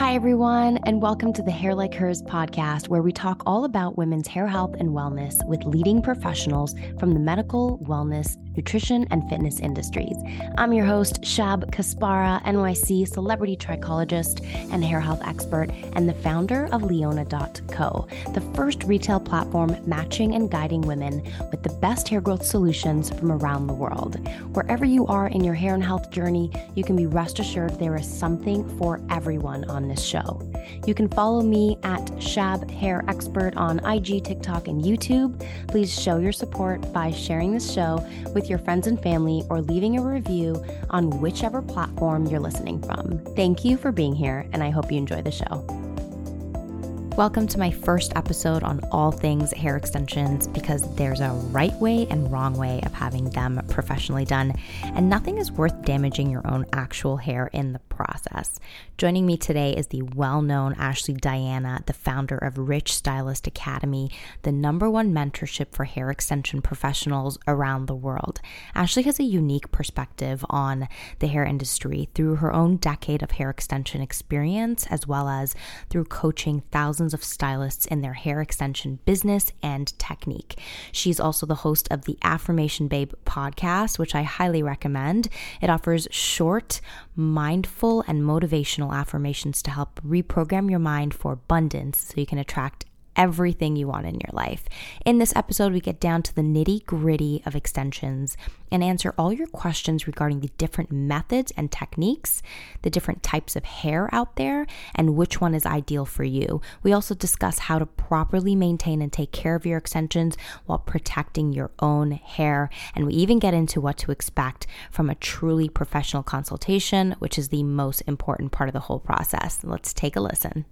Hi, everyone, and welcome to the Hair Like Hers podcast, where we talk all about women's hair health and wellness with leading professionals from the medical, wellness, nutrition, and fitness industries. I'm your host, Shab Caspara, NYC celebrity trichologist and hair health expert, and the founder of Leona.co, the first retail platform matching and guiding women with the best hair growth solutions from around the world. Wherever you are in your hair and health journey, you can be rest assured there is something for everyone on this show. You can follow me at Shab Hair Expert on IG, TikTok, and YouTube. Please show your support by sharing this show with your friends and family or leaving a review on whichever platform you're listening from. Thank you for being here, and I hope you enjoy the show. Welcome to my first episode on all things hair extensions because there's a right way and wrong way of having them professionally done, and nothing is worth damaging your own actual hair in the process. Joining me today is the well known Ashley Diana, the founder of Rich Stylist Academy, the number one mentorship for hair extension professionals around the world. Ashley has a unique perspective on the hair industry through her own decade of hair extension experience, as well as through coaching thousands thousands of stylists in their hair extension business and technique. She's also the host of the Affirmation Babe podcast, which I highly recommend. It offers short, mindful, and motivational affirmations to help reprogram your mind for abundance so you can attract everything you want in your life. In this episode, we get down to the nitty gritty of extensions and answer all your questions regarding the different methods and techniques, the different types of hair out there, and which one is ideal for you. We also discuss how to properly maintain and take care of your extensions while protecting your own hair. And we even get into what to expect from a truly professional consultation, which is the most important part of the whole process. Let's take a listen.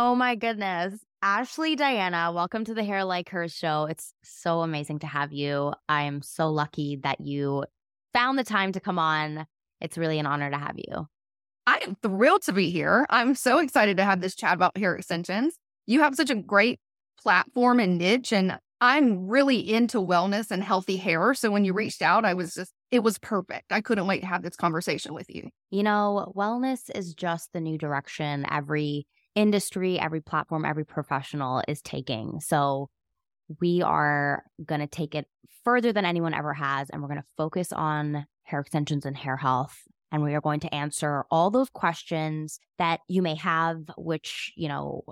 Oh my goodness. Ashley Diana, welcome to the Hair Like Hers show. It's so amazing to have you. I'm so lucky that you found the time to come on. It's really an honor to have you. I am thrilled to be here. I'm so excited to have this chat about hair extensions. You have such a great platform and niche, and I'm really into wellness and healthy hair. So when you mm-hmm. reached out, I was just, it was perfect. I couldn't wait to have this conversation with you. You know, wellness is just the new direction every industry, every platform, every professional is taking. So we are going to take it further than anyone ever has. And we're going to focus on hair extensions and hair health. And we are going to answer all those questions that you may have, which, you know,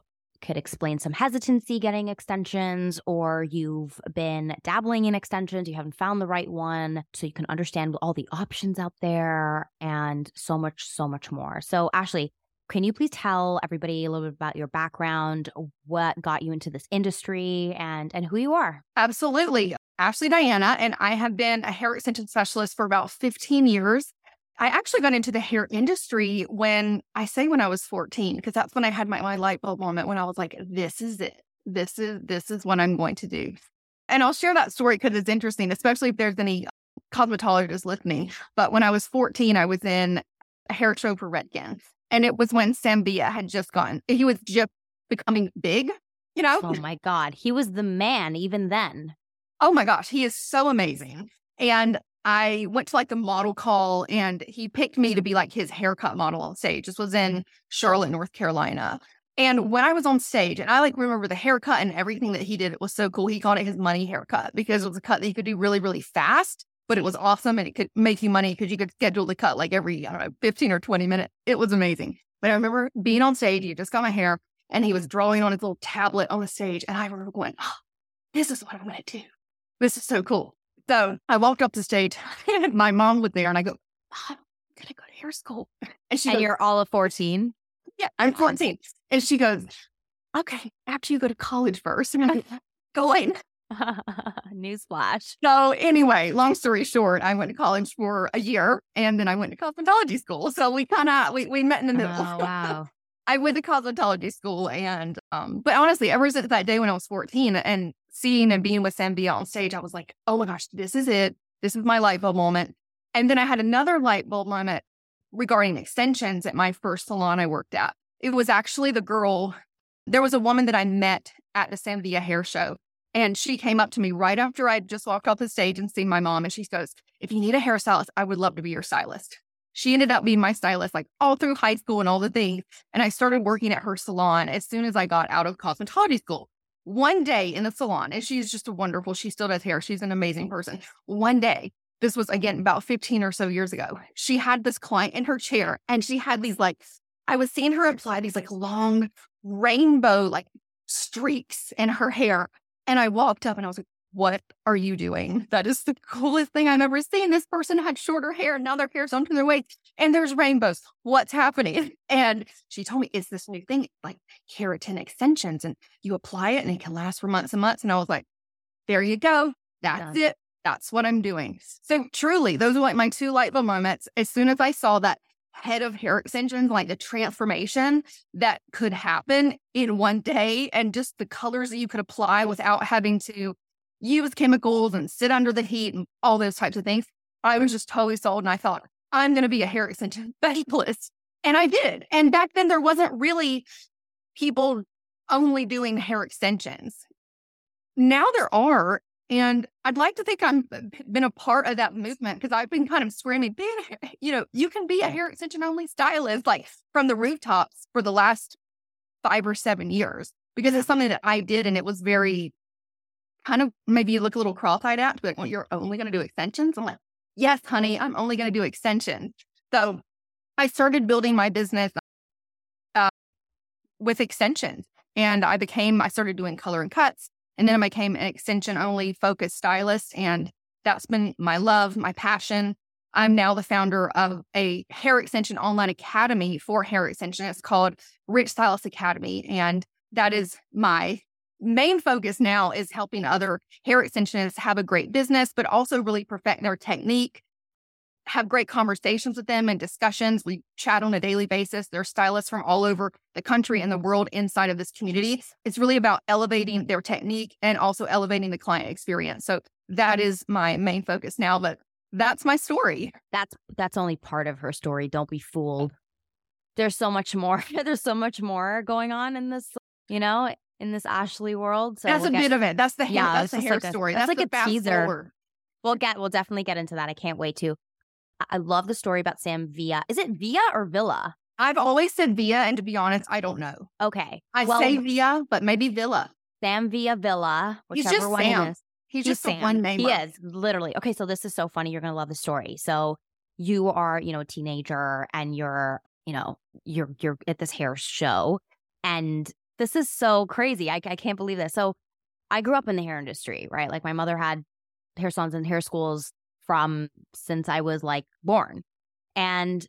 could explain some hesitancy getting extensions, or you've been dabbling in extensions, you haven't found the right one. So you can understand all the options out there and so much, so much more. So, Ashley, can you please tell everybody a little bit about your background, what got you into this industry, and and who you are? Absolutely. Ashley Diana, and I have been a hair extension specialist for about 15 years. I actually got into the hair industry when I say when I was 14, because that's when I had my, my light bulb moment when I was like, this is it. This is this is what I'm going to do. And I'll share that story because it's interesting, especially if there's any cosmetologists listening. But when I was 14, I was in a hair show for Redken. And it was when Sam Villa had just gone. He was just becoming big, you know? Oh my God. He was the man even then. Oh my gosh. He is so amazing. And I went to like the model call and he picked me to be like his haircut model on stage. This was in Charlotte, North Carolina. And when I was on stage, and I like remember the haircut and everything that he did, it was so cool. He called it his money haircut because it was a cut that he could do really, really fast but it was awesome and it could make you money because you could schedule the cut like every, I don't know, 15 or 20 minutes. It was amazing. But I remember being on stage, he just got my hair and he was drawing on his little tablet on the stage. And I remember going, oh, this is what I'm going to do. This is so cool. So I walked up the stage and my mom was there and I go, Mom, I'm going to go to hair school. And she and goes, you're all of 14? Yeah, I'm 14. And she goes, okay, after you go to college first. And I'm going. Newsflash. So, anyway, long story short, I went to college for a year and then I went to cosmetology school. So, we kind of we, we met in the middle. Oh, wow. I went to cosmetology school and, um, but honestly, ever since that day when I was 14 and seeing and being with Sam Villa on stage, I was like, oh my gosh, this is it. This is my light bulb moment. And then I had another light bulb moment regarding extensions at my first salon I worked at. It was actually the girl, there was a woman that I met at the Sam Villa hair show and she came up to me right after I'd just walked off the stage and seen my mom. And she goes, If you need a hairstylist, I would love to be your stylist. she ended up being my stylist like all through high school and all the things. And I started working at her salon as soon as I got out of cosmetology school. One day in the salon, and she's just a wonderful, she still does hair. She's an amazing person. One day, this was again about 15 or so years ago, she had this client in her chair and she had these like, I was seeing her apply these like long rainbow like streaks in her hair. And I walked up and I was like, what are you doing? That is the coolest thing I've ever seen. This person had shorter hair and now their hair's onto their waist and there's rainbows. What's happening? And she told me it's this new thing, like keratin extensions, and you apply it and it can last for months and months. And I was like, there you go. That's it. That's what I'm doing. So truly, those are like my two light bulb moments. As soon as I saw that head of hair extensions, like the transformation that could happen in one day and just the colors that you could apply without having to use chemicals and sit under the heat and all those types of things. I was just totally sold and I thought, I'm going to be a hair extension specialist. And I did. And back then, there wasn't really people only doing hair extensions. Now there are. And I'd like to think I've been a part of that movement because I've been kind of screaming, being you know, you can be a hair extension only stylist, like from the rooftops for the last five or seven years, because it's something that I did and it was very kind of maybe you look a little cross-eyed at, like, well, you're only going to do extensions. I'm like, yes, honey, I'm only going to do extensions. So I started building my business uh, with extensions and I became, I started doing color and cuts and then I became an extension only focused stylist. And that's been my love, my passion. I'm now the founder of a hair extension online academy for hair extension. It's called Rich Stylist Academy. And that is my main focus now is helping other hair extensionists have a great business, but also really perfect their technique, have great conversations with them and discussions. We chat on a daily basis. There are stylists from all over the country and the world inside of this community. It's really about elevating their technique and also elevating the client experience. So that is my main focus now, but that's my story. That's that's only part of her story. Don't be fooled. There's so much more. There's so much more going on in this, you know, in this Ashley world. So that's we'll a get, bit of it. That's the hair, yeah, that's the hair like story. A, that's, that's, like a teaser. Forward. We'll get we'll definitely get into that. I can't wait to. I love the story about Sam Villa. Is it Villa or Villa? I've always said Villa, and to be honest, I don't know. Okay, I well, say Villa, but maybe Villa. Sam Villa Villa, whichever He's just one Sam. is. He's, He's just Sam. one name. He is literally okay. So this is so funny. You're gonna love the story. So you are, you know, a teenager, and you're, you know, you're you're at this hair show, and this is so crazy. I, I can't believe this. So I grew up in the hair industry, right? Like my mother had hair salons and hair schools from since I was like born. And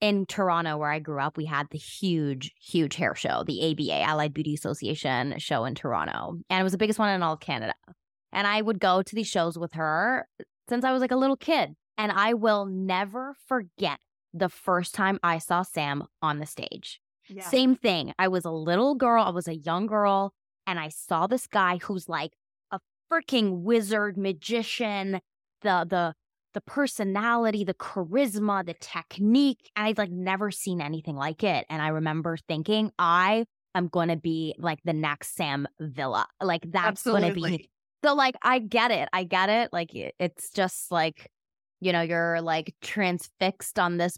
in Toronto, where I grew up, we had the huge, huge hair show, the ABA, Allied Beauty Association show in Toronto. And it was the biggest one in all of Canada. And I would go to these shows with her since I was like a little kid. And I will never forget the first time I saw Sam on the stage. Yeah. Same thing. I was a little girl, I was a young girl, and I saw this guy who's like a freaking wizard, magician, the the the personality, the charisma, the technique. And I've like never seen anything like it. And I remember thinking, I am gonna be like the next Sam Villa. Like that's Absolutely. gonna be so like I get it. I get it. Like it's just like you know you're like transfixed on this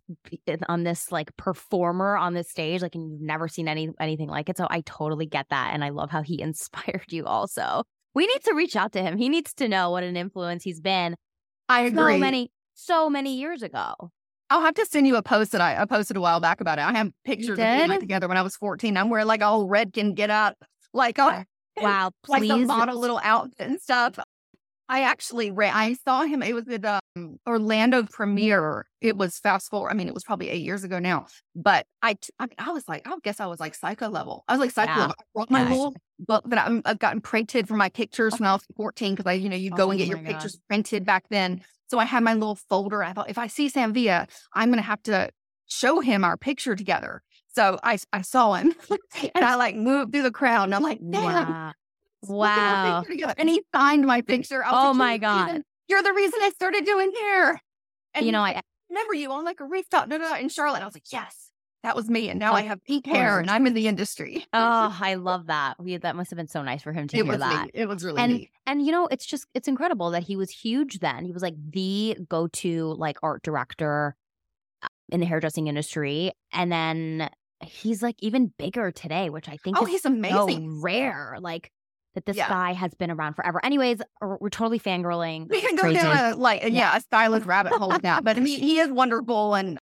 on this like performer on this stage like and you've never seen any anything like it so i totally get that and i love how he inspired you also we need to reach out to him he needs to know what an influence he's been i agree so many so many years ago I'll have to send you a post that I, I posted a while back about it. I have pictures of me together when I was 14. I'm wearing like all Redken get up, like all, wow, please. like the model little outfit and stuff. I actually ran, I saw him. It was at um, Orlando premiere. It was fast forward. I mean, it was probably eight years ago now. But I, I, mean, I was like, I guess I was like psycho level. I was like psycho yeah. level. I brought my yeah. little book that i have gotten printed for my pictures when I was 14 because I, you know, you go oh, and get your God. pictures printed back then. So I had my little folder. I thought if I see Sam Villa, I'm going to have to show him our picture together. So I, I saw him and I like moved through the crowd and I'm like, damn, wow. Wow. And he signed my picture. oh like, my God. Reason, you're the reason I started doing hair. And you know, I remember you on like a rooftop in Charlotte. I was like, yes, that was me. And now I have pink hair and I'm in the industry. oh, I love that. We, that must have been so nice for him to it hear that. Neat. It was really and, neat. And you know, it's just it's incredible that he was huge then. He was like the go-to like art director uh, in the hairdressing industry. And then he's like even bigger today, which I think Oh, is he's so amazing. rare. Like that this Yeah. guy has been around forever. Anyways, we're, totally fangirling. We can go crazy. down a like yeah, a stylist rabbit hole with that. But I mean, he is wonderful, and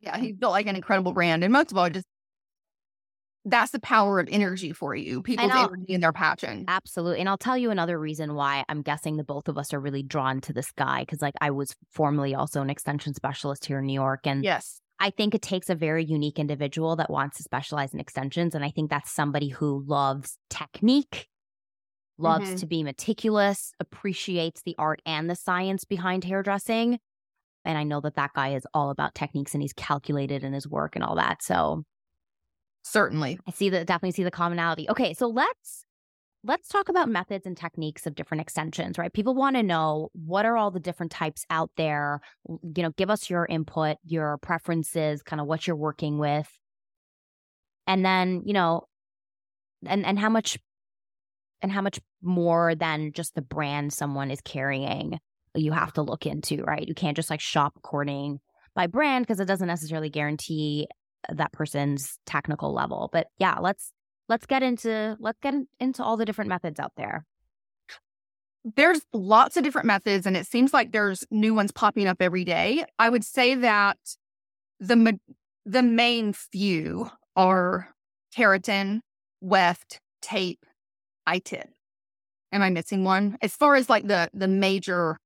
yeah, he's built like an incredible brand. And most of all, just that's the power of energy for you, people's know. energy and their passion. Absolutely. And I'll tell you another reason why I'm guessing the both of us are really drawn to this guy. Cause like I was formerly also an extension specialist here in New York. And Yes, I think it takes a very unique individual that wants to specialize in extensions. And I think that's somebody who loves technique, loves Mhm. to be meticulous, appreciates the art and the science behind hairdressing. And I know that that guy is all about techniques and he's calculated in his work and all that. So certainly. I see that definitely see the commonality. Okay, so let's let's talk about methods and techniques of different extensions, right? People want to know what are all the different types out there. You know, give us your input, your preferences, kind of what you're working with. And then, you know, and and how much and how much more than just the brand someone is carrying you have to look into, right? You can't just like shop according by brand because it doesn't necessarily guarantee that person's technical level. But yeah, let's let's get into let's get into all the different methods out there. There's lots of different methods, and it seems like there's new ones popping up every day. I would say that the the main few are keratin, weft, tape, I-tip. Am I missing one? As far as like the the major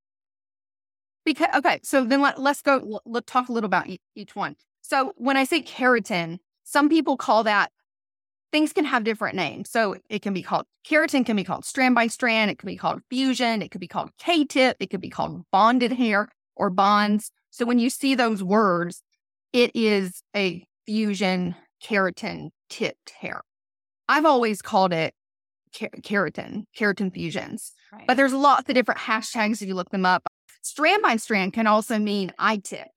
because okay, so then let, let's go l- let's talk a little about each, each one. So when I say keratin, some people call that things can have different names. So it can be called keratin, can be called strand by strand, it can be called fusion, it could be called K-tip, it could be called bonded hair or bonds. So when you see those words, it is a fusion keratin tipped hair. I've always called it ke- keratin, keratin fusions. Right. But there's lots of different hashtags if you look them up. Strand by strand can also mean I-tip.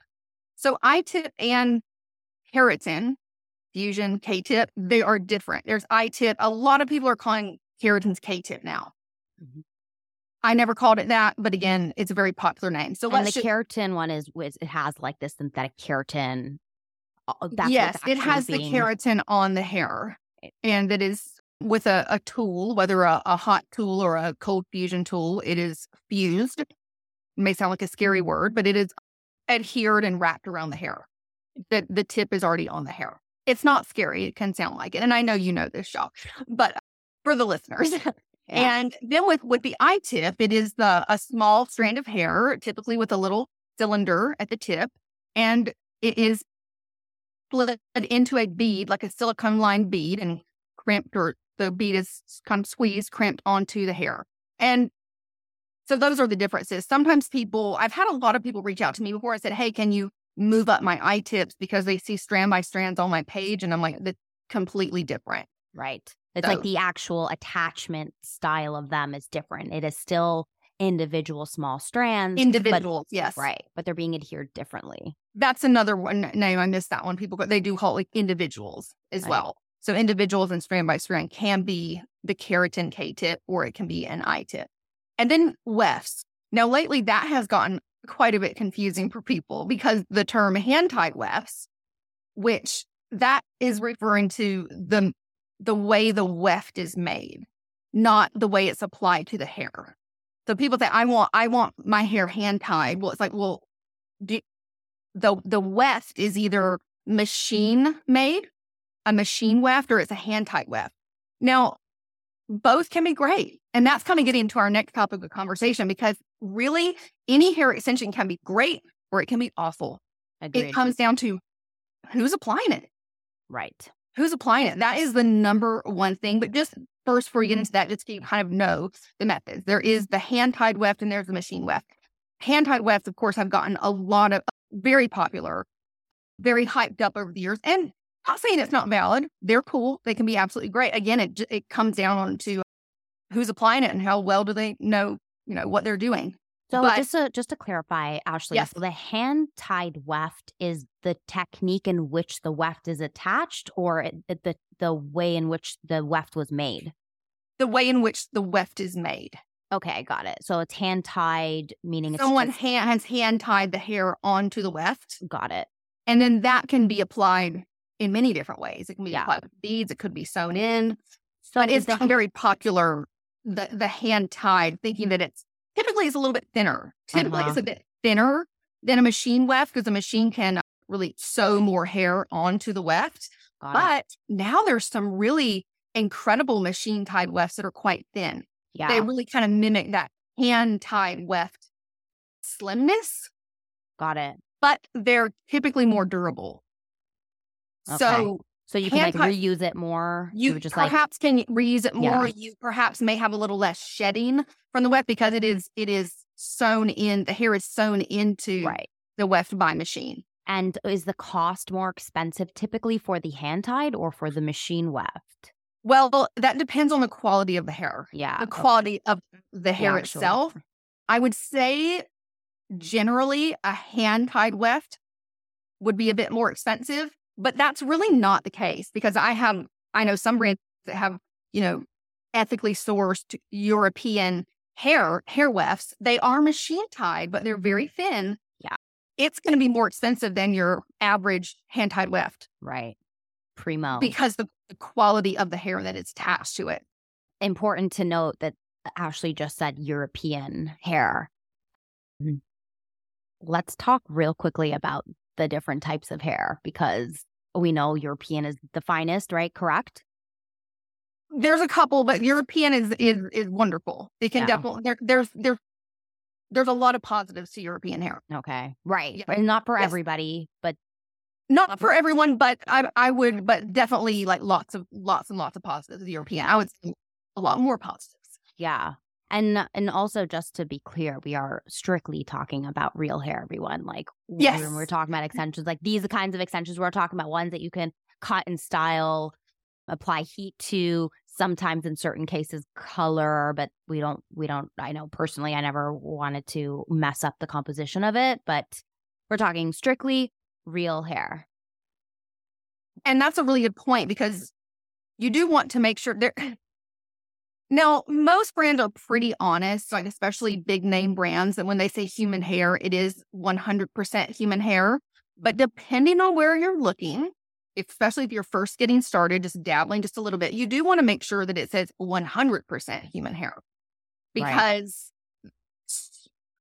So I-tip and keratin, fusion, K-tip, they are different. There's I-tip. A lot of people are calling keratins K-tip now. Mhm. I never called it that, but again, it's a very popular name. So and the ju- keratin one is, is it has like this synthetic keratin. uh, yes, it has the keratin on the hair, and it is with a, a tool, whether a, a hot tool or a cold fusion tool. It is fused. It may sound like a scary mm. word, but it is adhered and wrapped around the hair. The the tip is already on the hair. It's not scary. It can sound like it, and I know you know this, y'all. But for the listeners, Yeah. and then with with the I-tip, it is the a small strand of hair, typically with a little cylinder at the tip, and it is split into a bead, like a silicone lined bead, and crimped, or the bead is kind of squeezed, crimped onto the hair. And so those are the differences. Sometimes people, I've had a lot of people reach out to me before. I said, "Hey, can you move up my I-tips because they see strand by strands on my page?" And I'm like, "That's completely different." Right. It's So- like the actual attachment style of them is different. It is still individual small strands. but- Individuals, yes, right. But they're being adhered differently. That's another one name. I missed that one. People they do call it like individuals as Right. well. So individuals and strand by strand can be the keratin K tip or it can be an I tip. And then wefts. Now lately that has gotten quite a bit confusing for people because the term hand tied wefts, which that is referring to the the way the weft is made, not the way it's applied to the hair. So people say, I want I want my hair hand tied. Well, it's like, well, do, the the weft is either machine made, a machine mm-hmm. weft, or it's a hand tied weft. Now, both can be great. And that's kind of getting into our next topic of conversation because really any hair extension can be great or it can be awful. Agreed. It comes down to who's applying it. right. Who's applying it? That is the number one thing. But just first, before you get into that, just you kind of know the methods. There is the hand tied weft and there's the machine weft. Hand tied wefts, of course, have gotten a lot of very popular, very hyped up over the years. And not saying it's not valid. They're cool. They can be absolutely great. Again, it it comes down to who's applying it and how well do they know, you know, what they're doing. So But- just to just to clarify, Ashley, Yes. so the hand tied weft is the technique in which the weft is attached, or it, it- the the way in which the weft was made. The way in which the weft is made. Okay, I got it. So it's hand tied, meaning it's Someone just- hand, has hand tied the hair onto the weft got it. And then that can be applied in many different ways. It can be Yeah. applied with beads, it could be sewn in. So But it's the very popular, the, the hand tied, thinking that it's typically is a little bit thinner. Typically Uh-huh. it's a bit thinner than a machine weft because a machine can really sew more hair onto the weft. got it. But now there's some really incredible machine tied wefts that are quite thin. yeah, They really kind of mimic that hand tied weft slimness, got it. but they're typically more durable. Okay. So So you can like hand-cut- reuse it more. you would just like perhaps can reuse it Yeah. more. You perhaps may have a little less shedding from the weft because it is it is sewn in the hair is sewn into right. the weft by machine. And is the cost more expensive typically for the hand tied or for the machine weft? Well, that depends on the quality of the hair. Yeah. the quality of the hair actual- itself. I would say generally a hand tied weft would be a bit more expensive, but that's really not the case because I have, I know some brands that have, you know, ethically sourced European hair, hair wefts. They are machine tied, but they're very thin. Yeah. It's going to be more expensive than your average hand tied weft Right. Primo. because the, the quality of the hair that is attached to it. Important to note that Ashley just said European hair. Mhm. Let's talk real quickly about the different types of hair because we know European is the finest, right? Correct? There's a couple, but European is is is wonderful. It can Yeah. definitely there there's there's there's a lot of positives to European hair. Okay. Right. Yeah. And not for Yes. everybody, but Not for everyone, but I I would, but definitely like lots of lots and lots of positives to European. I would say a lot more positives. Yeah. And uh, and also just to be clear, we are strictly talking about real hair, everyone. Like Yes. when we're talking about extensions, like these are the kinds of extensions we're talking about, ones that you can cut and style, apply heat to, sometimes in certain cases color, but we don't we don't I know personally I never wanted to mess up the composition of it, but we're talking strictly real hair. And that's a really good point because you do want to make sure there. Now, most brands are pretty honest, like especially big name brands, And when they say human hair, it is 100% human hair. But depending on where you're looking, especially if you're first getting started, just dabbling just a little bit, you do want to make sure that it says 100% human hair. Because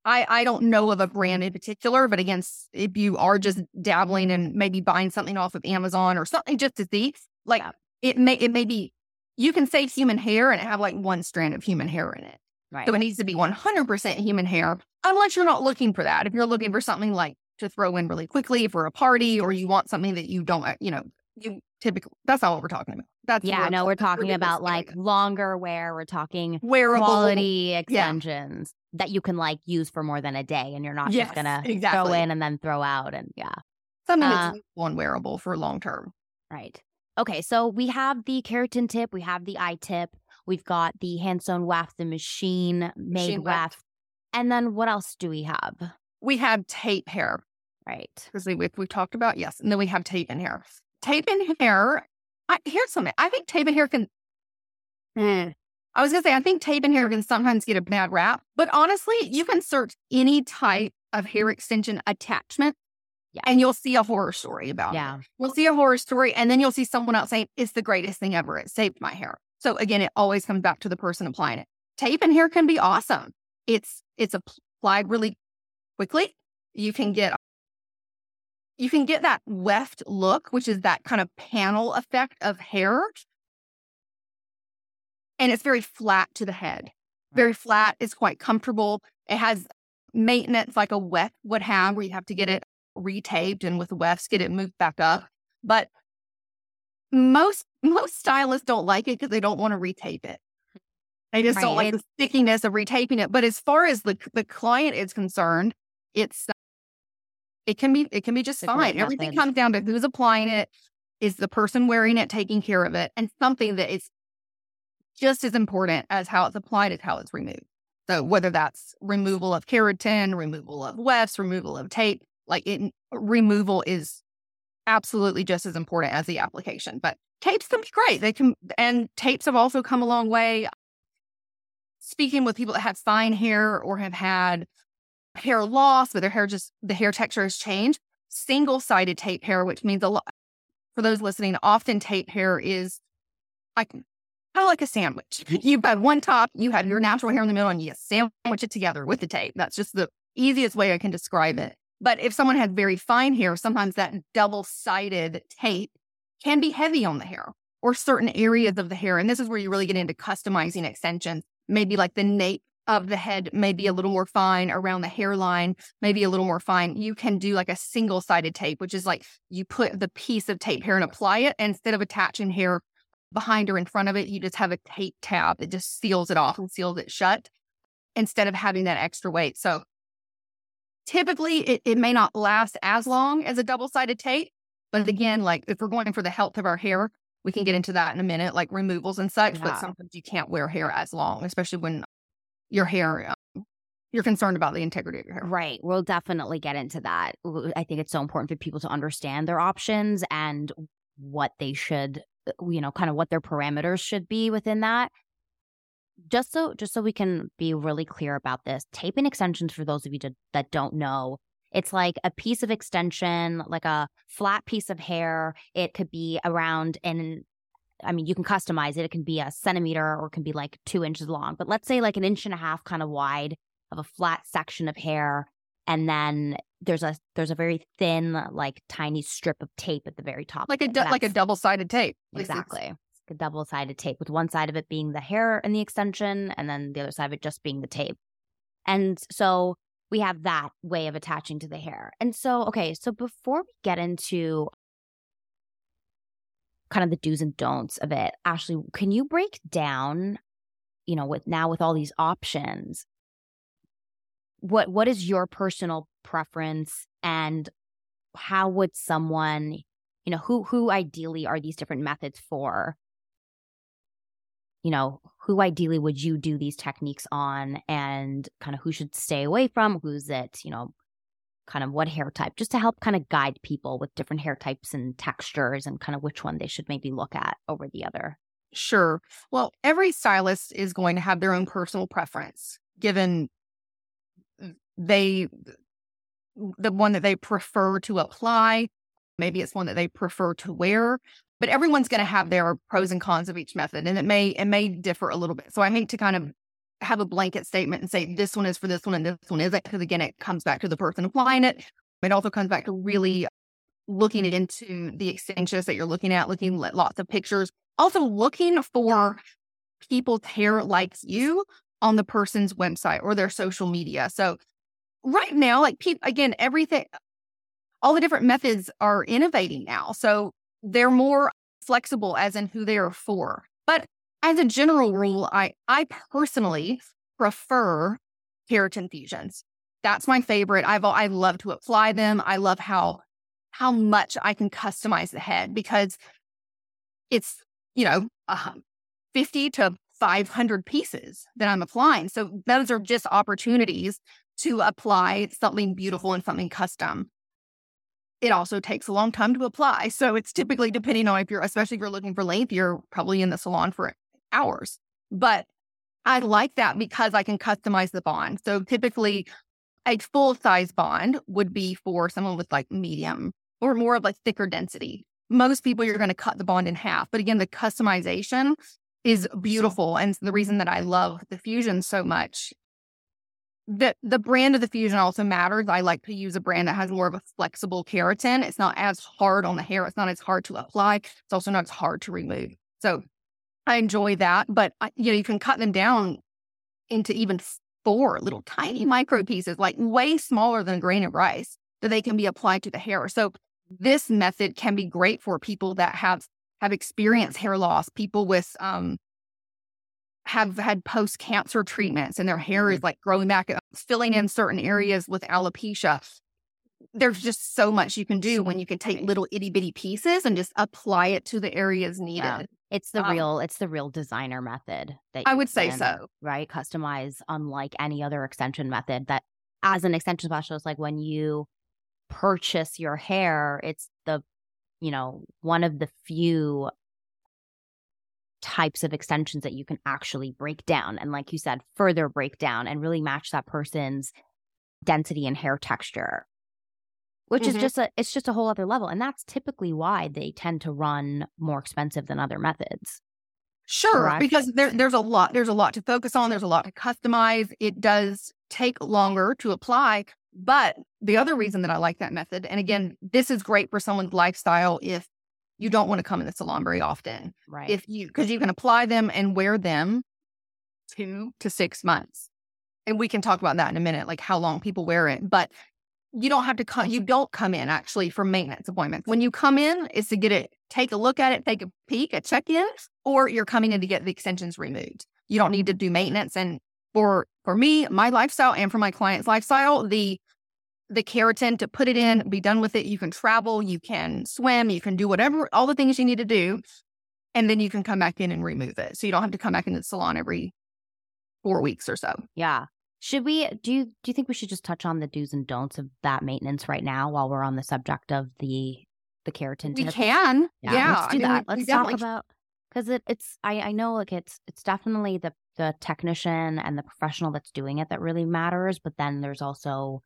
I, I don't know of a brand in particular, but again, if you are just dabbling and maybe buying something off of Amazon or something just to see, like Yeah. it may it may be you can say human hair and have like one strand of human hair in it. Right. So it needs to be 100% human hair, unless you're not looking for that. If you're looking for something like to throw in really quickly for a party, or you want something that you don't, uh, you know, you typically that's not what we're talking about. That's yeah, no, we're talking about like longer wear. We're talking wearable quality extensions that you can like use for more than a day and you're not Yes, just gonna throw in and then throw out and yeah something uh, that's one wearable for long term. right okay so we have the keratin tip we have the I-tip we've got the hand sewn weft the machine made weft weft. and then what else do we have We have tape hair right because we, we we've talked about yes, and then we have tape in hair. Tape in hair. I, here's something. I think tape in hair can. Hmm. I was gonna say I think tape in hair can sometimes get a bad rap, but honestly, you can search any type of hair extension attachment, Yeah. and you'll see a horror story about it. yeah You'll see a horror story, and then you'll see someone else saying it's the greatest thing ever. It saved my hair. So again, it always comes back to the person applying it. Tape in hair can be awesome. It's it's applied really quickly. You can get you can get that weft look, which is that kind of panel effect of hair. And it's very flat to the head. Very flat. It's quite comfortable. It has maintenance like a weft would have, where you have to get it retaped and with wefts get it moved back up. But most most stylists don't like it because they don't want to retape it. They just don't like the stickiness of retaping it. But as far as the the client is concerned, it's it can be it can be just It's fine. Everything comes down to who's applying it, is the person wearing it taking care of it, and something that is just as important as how it's applied is how it's removed. So whether that's removal of keratin, removal of wefts, removal of tape, like it removal is absolutely just as important as the application. But tapes can be great. They can and tapes have also come a long way. Speaking with people that have fine hair or have had hair loss, but their hair just the hair texture has changed, single sided tape hair, which means a lot for those listening, often tape hair is like kind of like a sandwich. You've got one top, you have your natural hair in the middle, and you sandwich it together with the tape. That's just the easiest way I can describe it. But if someone has very fine hair, sometimes that double sided tape can be heavy on the hair or certain areas of the hair. And this is where you really get into customizing extensions, maybe like the nape of the head may be a little more fine around the hairline, maybe a little more fine. You can do like a single sided tape, which is like you put the piece of tape here and apply it instead of attaching hair behind or in front of it. You just have a tape tab that just seals it off and seals it shut instead of having that extra weight. So typically it, it may not last as long as a double sided tape. But again, like if we're going for the health of our hair, we can get into that in a minute, like removals and such. Yeah. But sometimes you can't wear hair as long, especially when your hair. Um, you're concerned about the integrity of your hair. Right. We'll definitely get into that. I think it's so important for people to understand their options and what they should, uh, you know, kind of what their parameters should be within that. Just so just so we can be really clear about this, tape taping extensions for those of you to, that don't know, it's like a piece of extension, like a flat piece of hair. It could be around an I mean, you can customize it. It can be a centimeter or it can be like two inches long, but let's say like an inch and a half kind of wide of a flat section of hair. And then there's a there's a very thin, like tiny strip of tape at the very top. Like a like a double sided tape. Exactly. A double sided tape with one side of it being the hair and the extension, and then the other side of it just being the tape. And so we have that way of attaching to the hair. And so, okay, so before we get into kind of the do's and don'ts of it. Ashley, can you break down, you know, with now with all these options, what what is your personal preference and how would someone, you know, who who ideally are these different methods for? You know, who ideally would you do these techniques on and kind of who should stay away from, who's it, you know, kind of what hair type, just to help kind of guide people with different hair types and textures and kind of which one they should maybe look at over the other. Sure. Well, every stylist is going to have their own personal preference given they the one that they prefer to apply. Maybe it's one that they prefer to wear, but everyone's going to have their pros and cons of each method and it may it may differ a little bit. So I hate to kind of have a blanket statement and say this one is for this one and this one isn't. Because again, it comes back to the person applying it. It also comes back to really looking into the extensions that you're looking at, looking at lots of pictures, also looking for people's hair like you on the person's website or their social media. So right now, like people, again, everything, all the different methods are innovating now. So they're more flexible as in who they are for. But as a general rule, I, I personally prefer keratin fusions. That's my favorite. I've I love to apply them. I love how how much I can customize the head because it's you know uh, fifty to five hundred pieces that I'm applying. So those are just opportunities to apply something beautiful and something custom. It also takes a long time to apply. So it's typically depending on if you're, especially if you're looking for length, you're probably in the salon for hours. But I like that because I can customize the bond. So typically, a full size bond would be for someone with like medium or more of like thicker density. Most people, you're going to cut the bond in half. But again, the customization is beautiful. And the reason that I love the fusion so much, the, the brand of the fusion also matters. I like to use a brand that has more of a flexible keratin. It's not as hard on the hair. It's not as hard to apply. It's also not as hard to remove. So I enjoy that, but you know, you can cut them down into even four little tiny micro pieces, like way smaller than a grain of rice, that they can be applied to the hair. So this method can be great for people that have have experienced hair loss, people with um have had post cancer treatments and their hair is mm-hmm. like growing back, uh, filling in certain areas with alopecia. There's just so much you can do when you can take little itty bitty pieces and just apply it to the areas needed. Yeah. It's the um, real it's the real designer method that I would say so. Right? Customize unlike any other extension method that as an extension specialist like when you purchase your hair, it's the you know, one of the few types of extensions that you can actually break down and like you said further break down and really match that person's density and hair texture which Mhm. is just a it's just a whole other level and that's typically why they tend to run more expensive than other methods Sure, Correct. because there, there's a lot there's a lot to focus on. There's a lot to customize. It does take longer to apply. But the other reason that I like that method, and again, this is great for someone's lifestyle if you don't want to come in the salon very often. right If you because you can apply them and wear them two to six months. And we can talk about that in a minute, like how long people wear it. But you don't have to come you don't come in actually for maintenance appointments. When you come in, is to get it, take a look at it, take a peek, a check-in, or you're coming in to get the extensions removed. You don't need to do maintenance. And for for me, my lifestyle and for my client's lifestyle, the the keratin to put it in, be done with it. You can travel, you can swim, you can do whatever, all the things you need to do. And then you can come back in and remove it. So you don't have to come back into the salon every four weeks or so. yeah should we do you do you think we should just touch on the do's and don'ts of that maintenance right now while we're on the subject of the the keratin We can. Yeah. let's do mean, that. we Let's talk about because it, it's I, I know like it's it's definitely the the technician and the professional that's doing it that really matters, but then there's also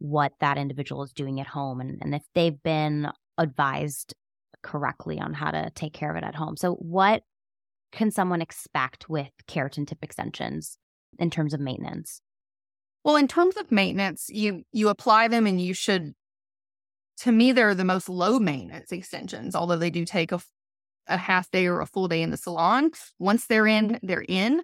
what that individual is doing at home and, and if they've been advised correctly on how to take care of it at home. So what can someone expect with keratin tip extensions in terms of maintenance? Well, in terms of maintenance, you you apply them and you should to me they're the most low maintenance extensions, although they do take a a half day or a full day in the salon. Once they're in, mm-hmm. they're in.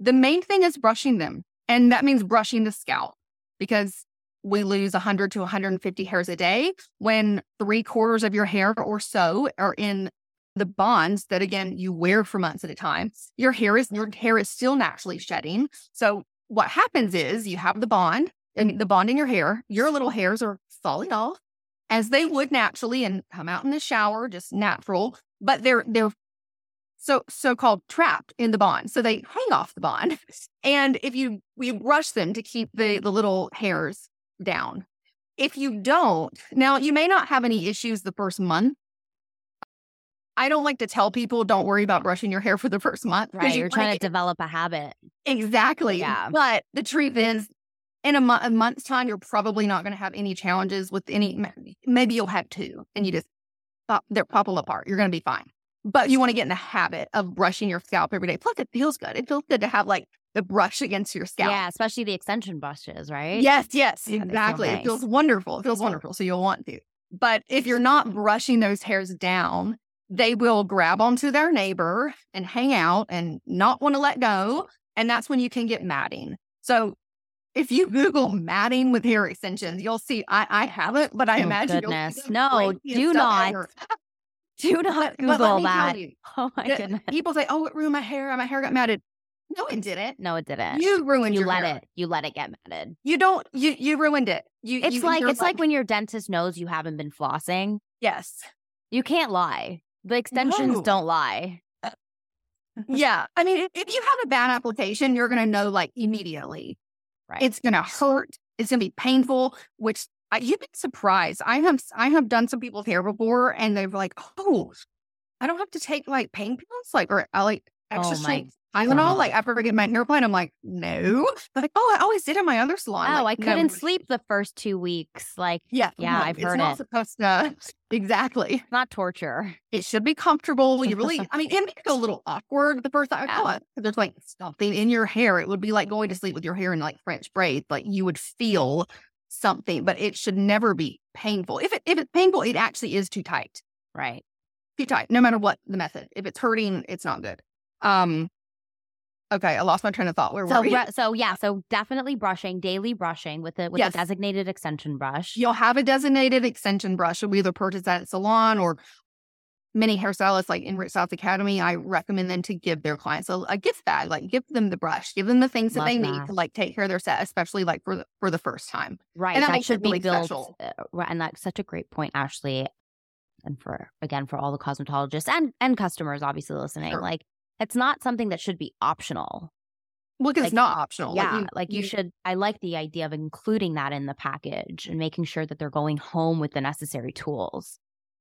The main thing is brushing them. And that means brushing the scalp because we lose 100 to 150 hairs a day when three quarters of your hair or so are in the bonds that again you wear for months at a time. Your hair is your hair is still naturally shedding. So what happens is you have the bond and the bond in your hair your little hairs are falling off as they would naturally and come out in the shower just natural but they're they're so so called trapped in the bond. So they hang off the bond. And if you we brush them to keep the the little hairs down if you don't now you may not have any issues the first month I don't like to tell people don't worry about brushing your hair for the first month. Right. you You're wanna trying to get- develop a habit. Exactly. Yeah. But the truth is, in a, mo- a month's time, you're probably not going to have any challenges with any. Maybe you'll have two, and you just pop, they're pop them apart. You're going to be fine. But you want to get in the habit of brushing your scalp every day. Plus, it feels good. It feels good to have like the brush against your scalp. Yeah, especially the extension brushes, right? Yes, yes, exactly. nice. It feels wonderful. It feels wonderful. So you'll want to. But if you're not brushing those hairs down, they will grab onto their neighbor and hang out and not want to let go. And that's when you can get matting. So if you Google matting with hair extensions, you'll see I, I haven't, but I Oh, imagine goodness. No, do not. Do not Google that. you, Oh my the- goodness. People say, "Oh, it ruined my hair. My hair got matted." No, it didn't. No, it didn't. You ruined you your let hair. it. You let it get matted. You don't. You you ruined it. You. It's you, like it's like when your dentist knows you haven't been flossing. yes. You can't lie. The extensions No. don't lie. Uh, yeah. I mean, if, you have a bad application, you're going to know like immediately. Right. It's going to hurt. It's going to be painful, which I, you'd be surprised. I have, I have done some people's hair before and they're like, oh, I don't have to take like pain pills, like, or I like oh extra Oh my strength Tylenol. God. Like after I get my hair applied, I'm like, no. Like, oh, I always did in my other salon. oh, Like, I couldn't sleep the first two weeks. Like Yeah. Yeah, no, I've it's heard not it. supposed to. Exactly. not torture. It should be comfortable. You really, I mean, it may feel a little awkward the first time. Yeah. Oh, there's like something in your hair. It would be like going to sleep with your hair in like French braids. Like you would feel something, but it should never be painful. If it if it's painful, it actually is too tight. Right. Too tight, no matter what the method. If it's hurting, it's not good. Um. Okay, I lost my train of thought. Where So were we? so yeah, so definitely brushing, daily brushing with a with Yes. a designated extension brush. You'll have a designated extension brush. You'll either purchase that at salon or many hairstylists like in Rich Stylist Academy. I recommend them to give their clients a, a gift bag, like give them the brush, give them the things that they that. need to like take care of their set, especially like for the, for the first time. Right. And that that should be really built. special. uh, right, and that's such a great point, Ashley. And for again, for all the cosmetologists and and customers, obviously listening, Sure. like it's not something that should be optional. Well, because Like, it's not optional. yeah, like you, should. I like the idea of including that in the package and making sure that they're going home with the necessary tools.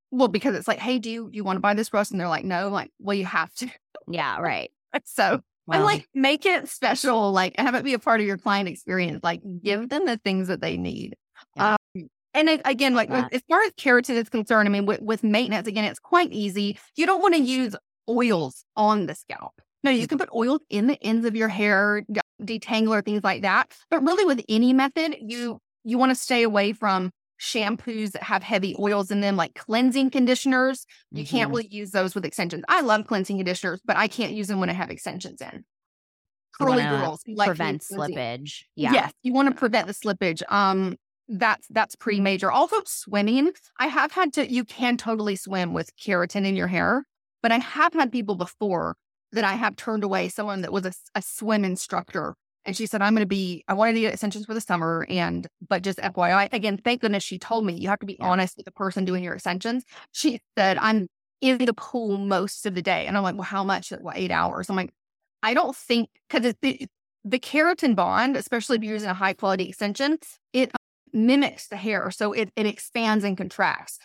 Well, because it's like, hey, do you you want to buy this brush? And they're like, no. I'm like, well, you have to. Yeah. Right. So and like make it special. Like have it be a part of your client experience. Like give them the things that they need. Yeah. Um, And it, again, like Yeah. as far as keratin is concerned, I mean, with, with maintenance, again, it's quite easy. You don't want to use oils on the scalp. No, you can put oils in the ends of your hair, de- detangler, things like that. But really, with any method, you you want to stay away from shampoos that have heavy oils in them, like cleansing conditioners. You can't Mhm. really use those with extensions. I love cleansing conditioners, but I can't use them when I have extensions in. Curly girls like prevent slippage. Yeah. Yes, you want to prevent the slippage. Um, that's that's pretty major. Also, swimming. I have had to. You can totally swim with keratin in your hair, but I have had people before that I have turned away. Someone that was a, a swim instructor, and she said, "I'm going to be. I wanted to get extensions for the summer, and but just FYI, again, thank goodness she told me you have to be Yeah. honest with the person doing your extensions. She said, "I'm in the pool most of the day," and I'm like, "Well, how much? Like, what, eight hours?" I'm like, I don't think because the the keratin bond, especially if you're using a high quality extension, it mimics the hair, so it it expands and contracts.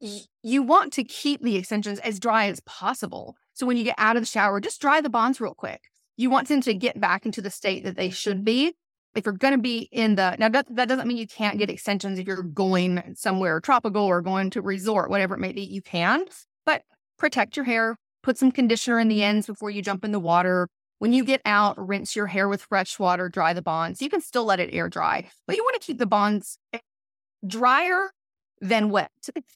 You want to keep the extensions as dry as possible. So when you get out of the shower, just dry the bonds real quick. You want them to get back into the state that they should be. If you're going to be in the now, that, that doesn't mean you can't get extensions if you're going somewhere tropical or going to resort, whatever it may be. You can, but protect your hair. Put some conditioner in the ends before you jump in the water. When you get out, rinse your hair with fresh water, dry the bonds. You can still let it air dry, but you want to keep the bonds drier than what?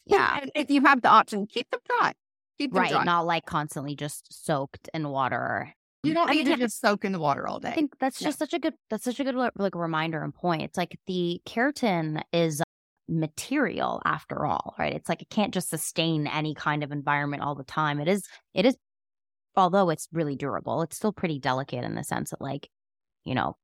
Yeah. And if you have the option, keep them dry. Keep them Right. dry. Not like constantly just soaked in water. you don't I need mean, to just soak in the water all day. I think that's Yeah. just such a good that's such a good like reminder and point. It's like the keratin is material after all, right? It's like it can't just sustain any kind of environment all the time. It is it is although it's really durable, it's still pretty delicate in the sense that like, you know,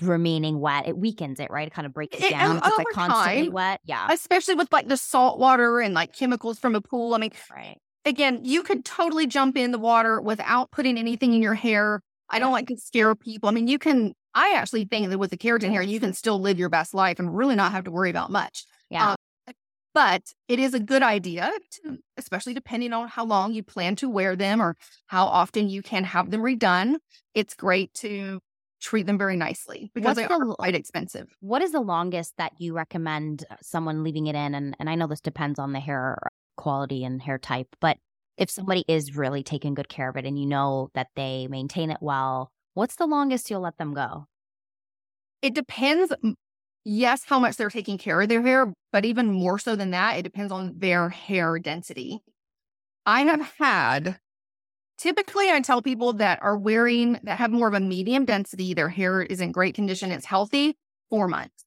remaining wet, it weakens it, right? It kind of breaks it It- down. It's like constantly time, wet. Yeah. Especially with like the salt water and like chemicals from a pool. I mean, right. again, you could totally jump in the water without putting anything in your hair. I don't like to scare people. I mean, you can, I actually think that with the keratin hair, you can still live your best life and really not have to worry about much. Yeah. Um, But it is a good idea, to, especially depending on how long you plan to wear them or how often you can have them redone. It's great to treat them very nicely because What's they the are quite expensive. what is the longest that you recommend uh, someone leaving it in and, and i know this depends on the hair quality and hair type but if somebody is really taking good care of it and you know that they maintain it well what's the longest you'll let them go It depends, yes, how much they're taking care of their hair, but even more so than that, it depends on their hair density. I have had, typically, I tell people that are wearing, that have more of a medium density, their hair is in great condition, it's healthy, four months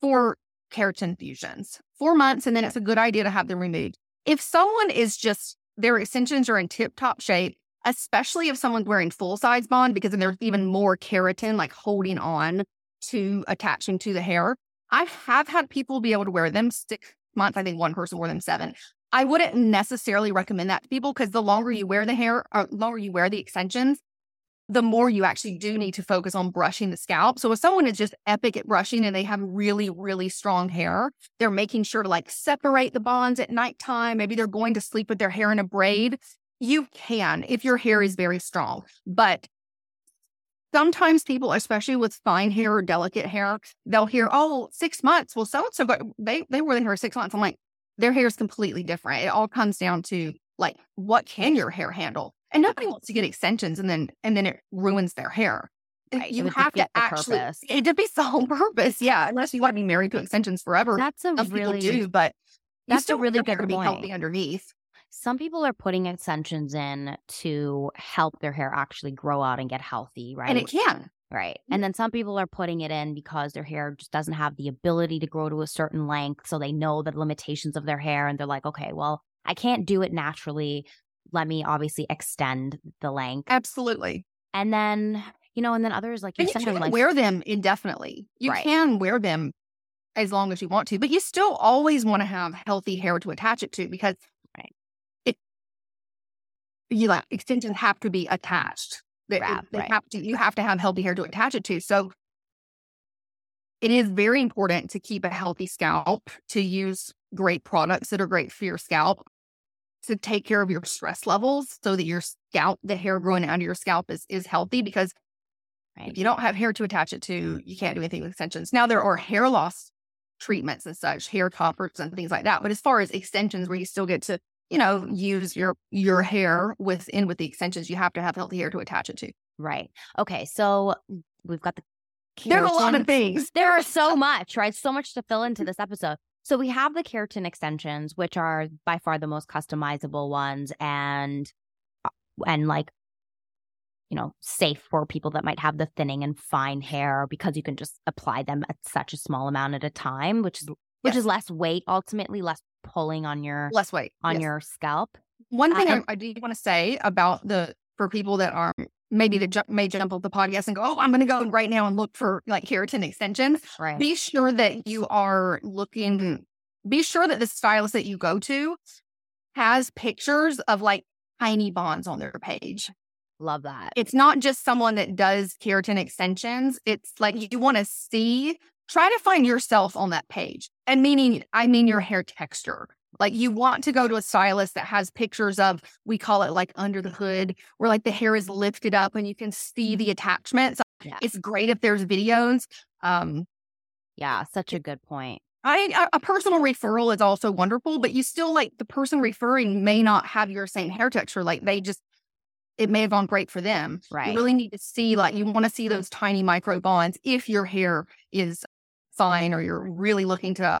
for keratin fusions. Four months, and then it's a good idea to have them removed. If someone is just, their extensions are in tip top shape, especially if someone's wearing full size bond, because then there's even more keratin like holding on to attaching to the hair. I have had people be able to wear them six months. I think one person wore them seven. I wouldn't necessarily recommend that to people because the longer you wear the hair or longer you wear the extensions, the more you actually do need to focus on brushing the scalp. So if someone is just epic at brushing and they have really, really strong hair, they're making sure to like separate the bonds at nighttime. Maybe they're going to sleep with their hair in a braid. You can if your hair is very strong. But sometimes people, especially with fine hair or delicate hair, they'll hear, oh, six months. Well, so and so, they, they wore their hair six months. I'm like, their hair is completely different. It all comes down to like, what can your hair handle? And nobody wants to get extensions and then and then it ruins their hair. Right, You have to actually purpose. it defeats the whole purpose. Yeah, unless you want to be married to extensions forever. that's a Some really do, but you that's a really good to be healthy underneath. some people are putting extensions in to help their hair actually grow out and get healthy right And it can. Right. And then some people are putting it in because their hair just doesn't have the ability to grow to a certain length. So they know the limitations of their hair and they're like, okay, well, I can't do it naturally. Let me obviously extend the length. Absolutely. And then, you know, and then others, like you you can like, wear them indefinitely. You Right. can wear them as long as you want to, but you still always want to have healthy hair to attach it to because Right. it you like extensions have to be attached. They, Wrap, they right. have to you have to have healthy hair to attach it to. So it is very important to keep a healthy scalp, to use great products that are great for your scalp, to take care of your stress levels so that your scalp, the hair growing out of your scalp is is healthy because right. if you don't have hair to attach it to, you can't do anything with extensions. Now there are hair loss treatments and such, hair toppers and things like that. But as far as extensions, where you still get to, you know, use your your hair within with the extensions, you have to have healthy hair to attach it to. Right. Okay. So we've got the. There's a lot of things. There are so much, right? So much to fill into this episode. So we have the keratin extensions, which are by far the most customizable ones, and uh, and like you know safe for people that might have the thinning and fine hair because you can just apply them at such a small amount at a time, which is which Yes. is less weight ultimately, less pulling on your Less weight on yes. your scalp. One thing Um, I, I do want to say about the for people that are maybe that jump, may jump off the podcast and go, oh, I'm going to go right now and look for like keratin extensions. Right. Be sure that you are looking. Be sure that the stylist that you go to has pictures of like tiny bonds on their page. Love that. It's not just someone that does keratin extensions. It's like you want to see. Try to find yourself on that page, and meaning I mean your hair texture. Like you want to go to a stylist that has pictures of, we call it like under the hood, where like the hair is lifted up and you can see the attachments. Yeah. It's great if there's videos. Um, Yeah, such a good point. I a personal referral is also wonderful, but you still like the person referring may not have your same hair texture. Like they just, it may have gone great for them. Right. You really need to see like you want to see those tiny micro bonds if your hair is fine or you're really looking to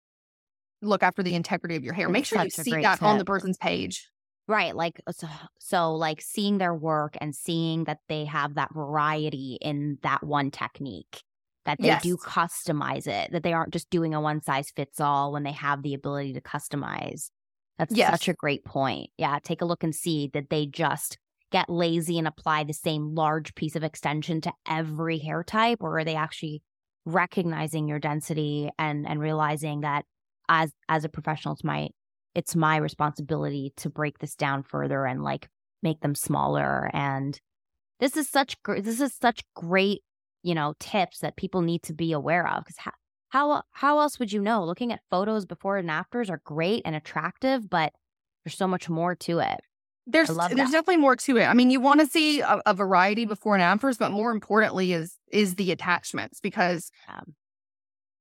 look after the integrity of your hair. Make sure you see that on the person's page. Right. Like, uh, so, so, like seeing their work and seeing that they have that variety in that one technique, that they do customize it, that they aren't just doing a one size fits all when they have the ability to customize. That's Yes. such a great point. Yeah. Take a look and see that they just get lazy and apply the same large piece of extension to every hair type, or are they actually recognizing your density and and realizing that as as a professional it's my it's my responsibility to break this down further and like make them smaller. And this is such gr- this is such great you know tips that people need to be aware of because how, how how else would you know? Looking at photos before and afters are great and attractive but there's so much more to it There's there's that. definitely more to it. I mean, you want to see a, a variety before and afters, but more importantly is is the attachments because um,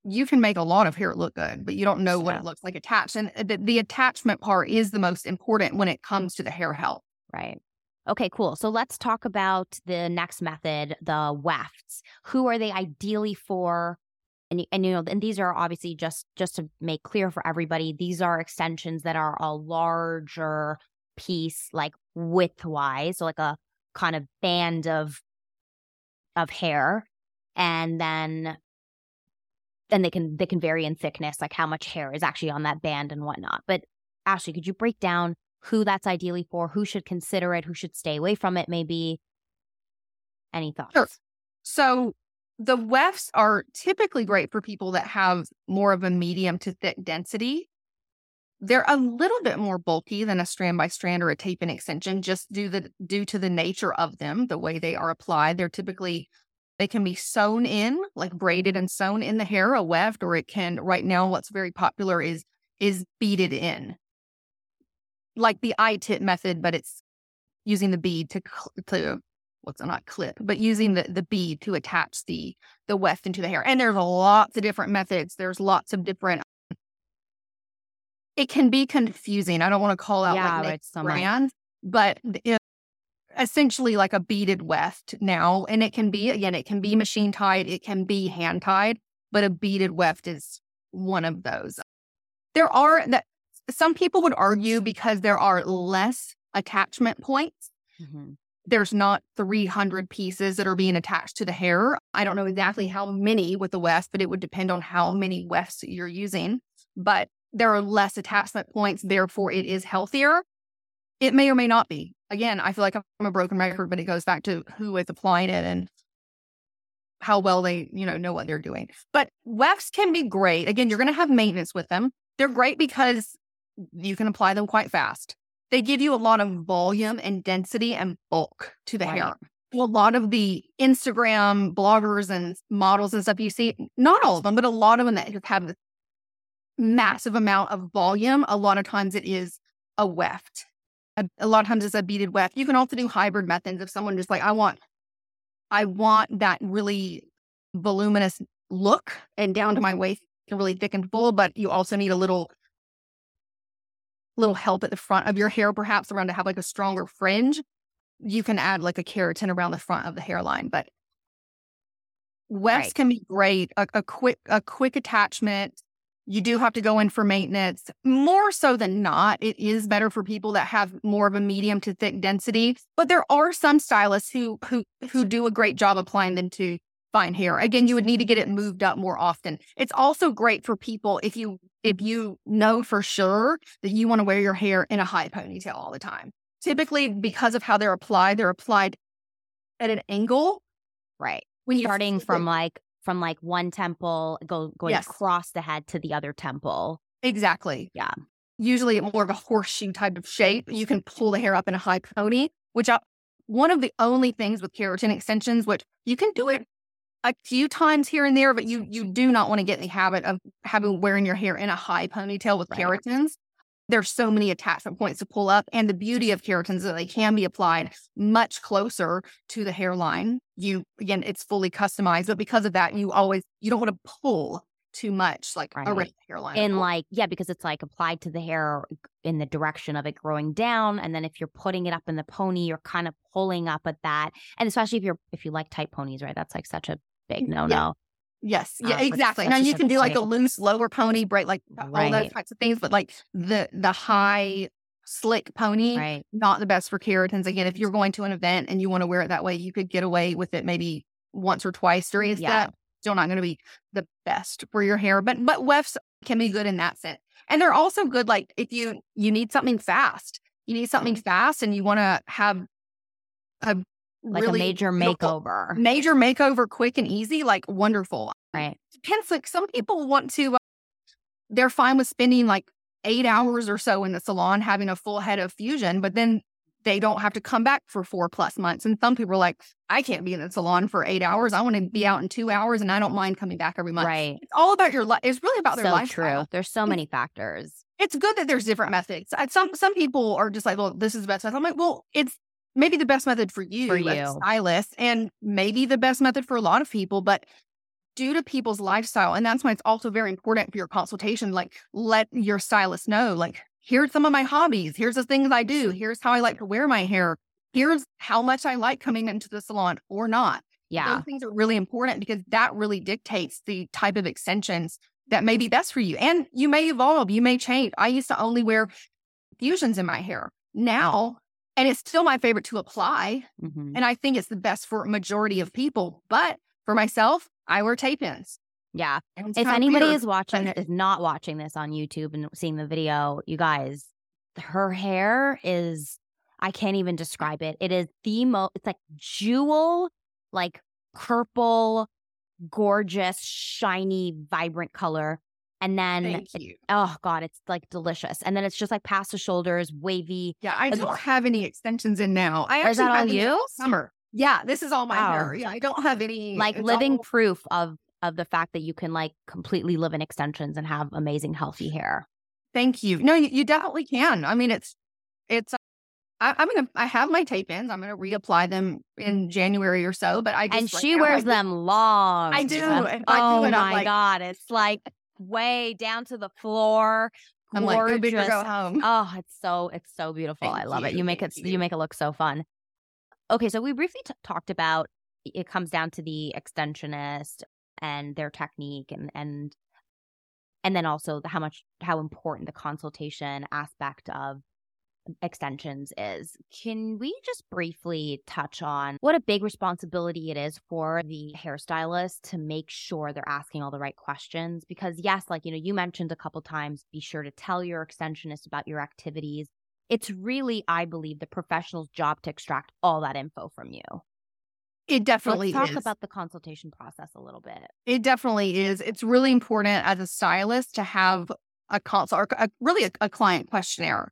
you can make a lot of hair look good, but you don't know what it looks like attached. And the, the attachment part is the most important when it comes to the hair health. right okay cool so let's talk about the next method the wefts who are they ideally for and, and you know and these are obviously just just to make clear for everybody these are extensions that are a larger piece like width wise so like a kind of band of of hair and then and they can they can vary in thickness like how much hair is actually on that band and whatnot but ashley could you break down who that's ideally for who should consider it who should stay away from it maybe any thoughts Sure. So the wefts are typically great for people that have more of a medium to thick density. They're a little bit more bulky than a strand by strand or a tape and extension, just due the due to the nature of them, the way they are applied. They're typically they can be sewn in, like braided and sewn in the hair, a weft, or it can right now what's very popular is is beaded in. Like the I-tip method, but it's using the bead to to what's it, not clip, but using the the bead to attach the the weft into the hair. And there's lots of different methods. There's lots of different. It can be confusing. I don't want to call out Yeah, like right, next brand, but it, essentially like a beaded weft now, and it can be again, it can be machine tied, it can be hand tied, but a beaded weft is one of those. There are that some people would argue because there are less attachment points Mhm. there's not 300 pieces that are being attached to the hair. I don't know exactly how many with the weft, but it would depend on how many wefts you're using. But there are less attachment points, therefore it is healthier. It may or may not be. Again, I feel like I'm a broken record, but it goes back to who is applying it and how well they, you know, know what they're doing. But wefts can be great. Again, you're going to have maintenance with them. They're great because you can apply them quite fast they give you a lot of volume and density and bulk to the Right. hair. Well, a lot of the Instagram bloggers and models and stuff you see, not all of them, but a lot of them that just have massive amount of volume, a lot of times it is a weft. A, a lot of times it's a beaded weft. You can also do hybrid methods if someone just like, I want, I want that really voluminous look and down to my waist can really thick and full, but you also need a little little help at the front of your hair, perhaps around to have like a stronger fringe. You can add like a keratin around the front of the hairline, but wefts Right. can be great. A, a quick a quick attachment. You do have to go in for maintenance. More so than not, it is better for people that have more of a medium to thick density. But there are some stylists who who who do a great job applying them to fine hair. Again, you would need to get it moved up more often. It's also great for people if you if you know for sure that you want to wear your hair in a high ponytail all the time. Typically, because of how they're applied, they're applied at an angle. Right. When you Starting from like from like one temple, go going Yes. across the head to the other temple. exactly, Yeah. usually more of a horseshoe type of shape. You can pull the hair up in a high pony, which I, one of the only things with keratin extensions, which you can do it a few times here and there, but you you do not want to get in the habit of having wearing your hair in a high ponytail with Right. keratins. There's so many attachment points to pull up, and the beauty of keratins is that they can be applied much closer to the hairline. You again, it's fully customized, but because of that, you always you don't want to pull too much like Right. around the hairline. in like yeah because it's like applied to the hair in the direction of it growing down and then if you're putting it up in the pony you're kind of pulling up at that and especially if you're if you like tight ponies right that's like such a big mm, no no Yes, Um, yeah, but exactly. Now you can do like a loose lower pony, braid, like all those types of things, but like the the high slick pony, right not the best for keratins. Again, if you're going to an event and you want to wear it that way, you could get away with it maybe once or twice during a Yeah. set. Still not going to be the best for your hair, but but wefts can be good in that sense, and they're also good like if you you need something fast, you need something fast, and you want to have a like really a major beautiful- makeover major makeover, quick and easy, like wonderful right depends. Like some people want to, uh, they're fine with spending like eight hours or so in the salon having a full head of fusion, but then they don't have to come back for four plus months. And some people are like, I can't be in the salon for eight hours. I want to be out in two hours and I don't mind coming back every month. right It's all about your life. It's really about their so lifestyle. true there's so many factors It's good that there's different methods. Some some people are just like, well, this is the best method. I'm like, well, it's maybe the best method for you, For you. stylist, and maybe the best method for a lot of people, but due to people's lifestyle, and that's why it's also very important for your consultation. Like, let your stylist know, like, here's some of my hobbies. Here's the things I do. Here's how I like to wear my hair. Here's how much I like coming into the salon or not. yeah Those things are really important because that really dictates the type of extensions that may be best for you. And you may evolve, you may change. I used to only wear fusions in my hair. Now, and it's still my favorite to apply. Mhm. And I think it's the best for a majority of people. But for myself, I wear tape ins. yeah if anybody weird, is watching is not watching this on youtube and seeing the video you guys her hair is i can't even describe it it is the most it's like jewel like purple gorgeous shiny vibrant color and then it- oh god it's like delicious and then it's just like past the shoulders wavy Yeah, I don't have any extensions in now. I Is that all you? Summer. Yeah, this is all my hair. Yeah, I don't have any like living all- proof of of the fact that you can like completely live in extensions and have amazing healthy hair Thank you. No, you, you definitely can. I mean, it's it's. I, I'm gonna. I have my tape ins. I'm gonna reapply them in January or so. But I just and right she wears I- them long. I do, I do, oh my like- god, it's like way down to the floor. I'm like, go big gorgeous. go home. Oh, it's so it's so beautiful. I Thank love it. you, You make it you you. make it look so fun. Okay, so we briefly t- talked about it comes down to the extensionist and their technique and and and then also the, how much how important the consultation aspect of extensions is. Can we just briefly touch on what a big responsibility it is for the hairstylist to make sure they're asking all the right questions? Because, yes, like, you know, you mentioned a couple times, be sure to tell your extensionist about your activities. It's really, I believe, the professional's job to extract all that info from you. It definitely Let's talk is. about the consultation process a little bit. It definitely is. It's really important as a stylist to have a consult or a, really a, a client questionnaire.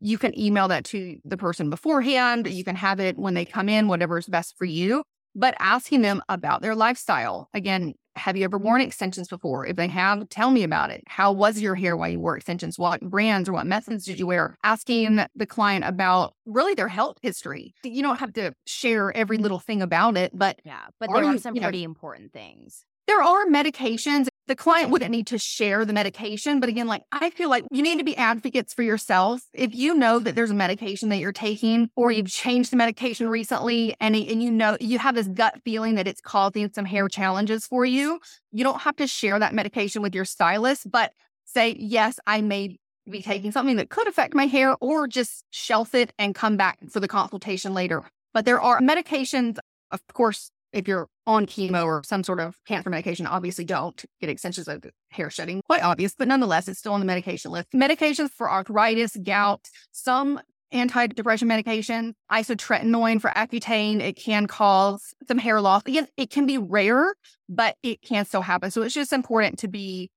You can email that to the person beforehand. You can have it when they come in, whatever is best for you. But asking them about their lifestyle. Again, have you ever worn mm-hmm. extensions before? If they have, tell me about it. How was your hair while you wore extensions? What brands or what methods did you wear? Asking the client about really their health history. You don't have to share every mm-hmm. little thing about it, but Yeah, but there are you- some you know- pretty important things. There are medications. The client wouldn't need to share the medication. But again, like I feel like you need to be advocates for yourself. If you know that there's a medication that you're taking or you've changed the medication recently and, and you know you have this gut feeling that it's causing some hair challenges for you, you don't have to share that medication with your stylist, but say, yes, I may be taking something that could affect my hair or just shelf it and come back for the consultation later. But there are medications, of course, if you're on chemo or some sort of cancer medication, obviously don't get extensions of hair shedding. Quite obvious, but nonetheless, it's still on the medication list. Medications for arthritis, gout, some antidepressant medication, isotretinoin for Accutane, it can cause some hair loss. Again, it can be rare, but it can still happen. So it's just important to be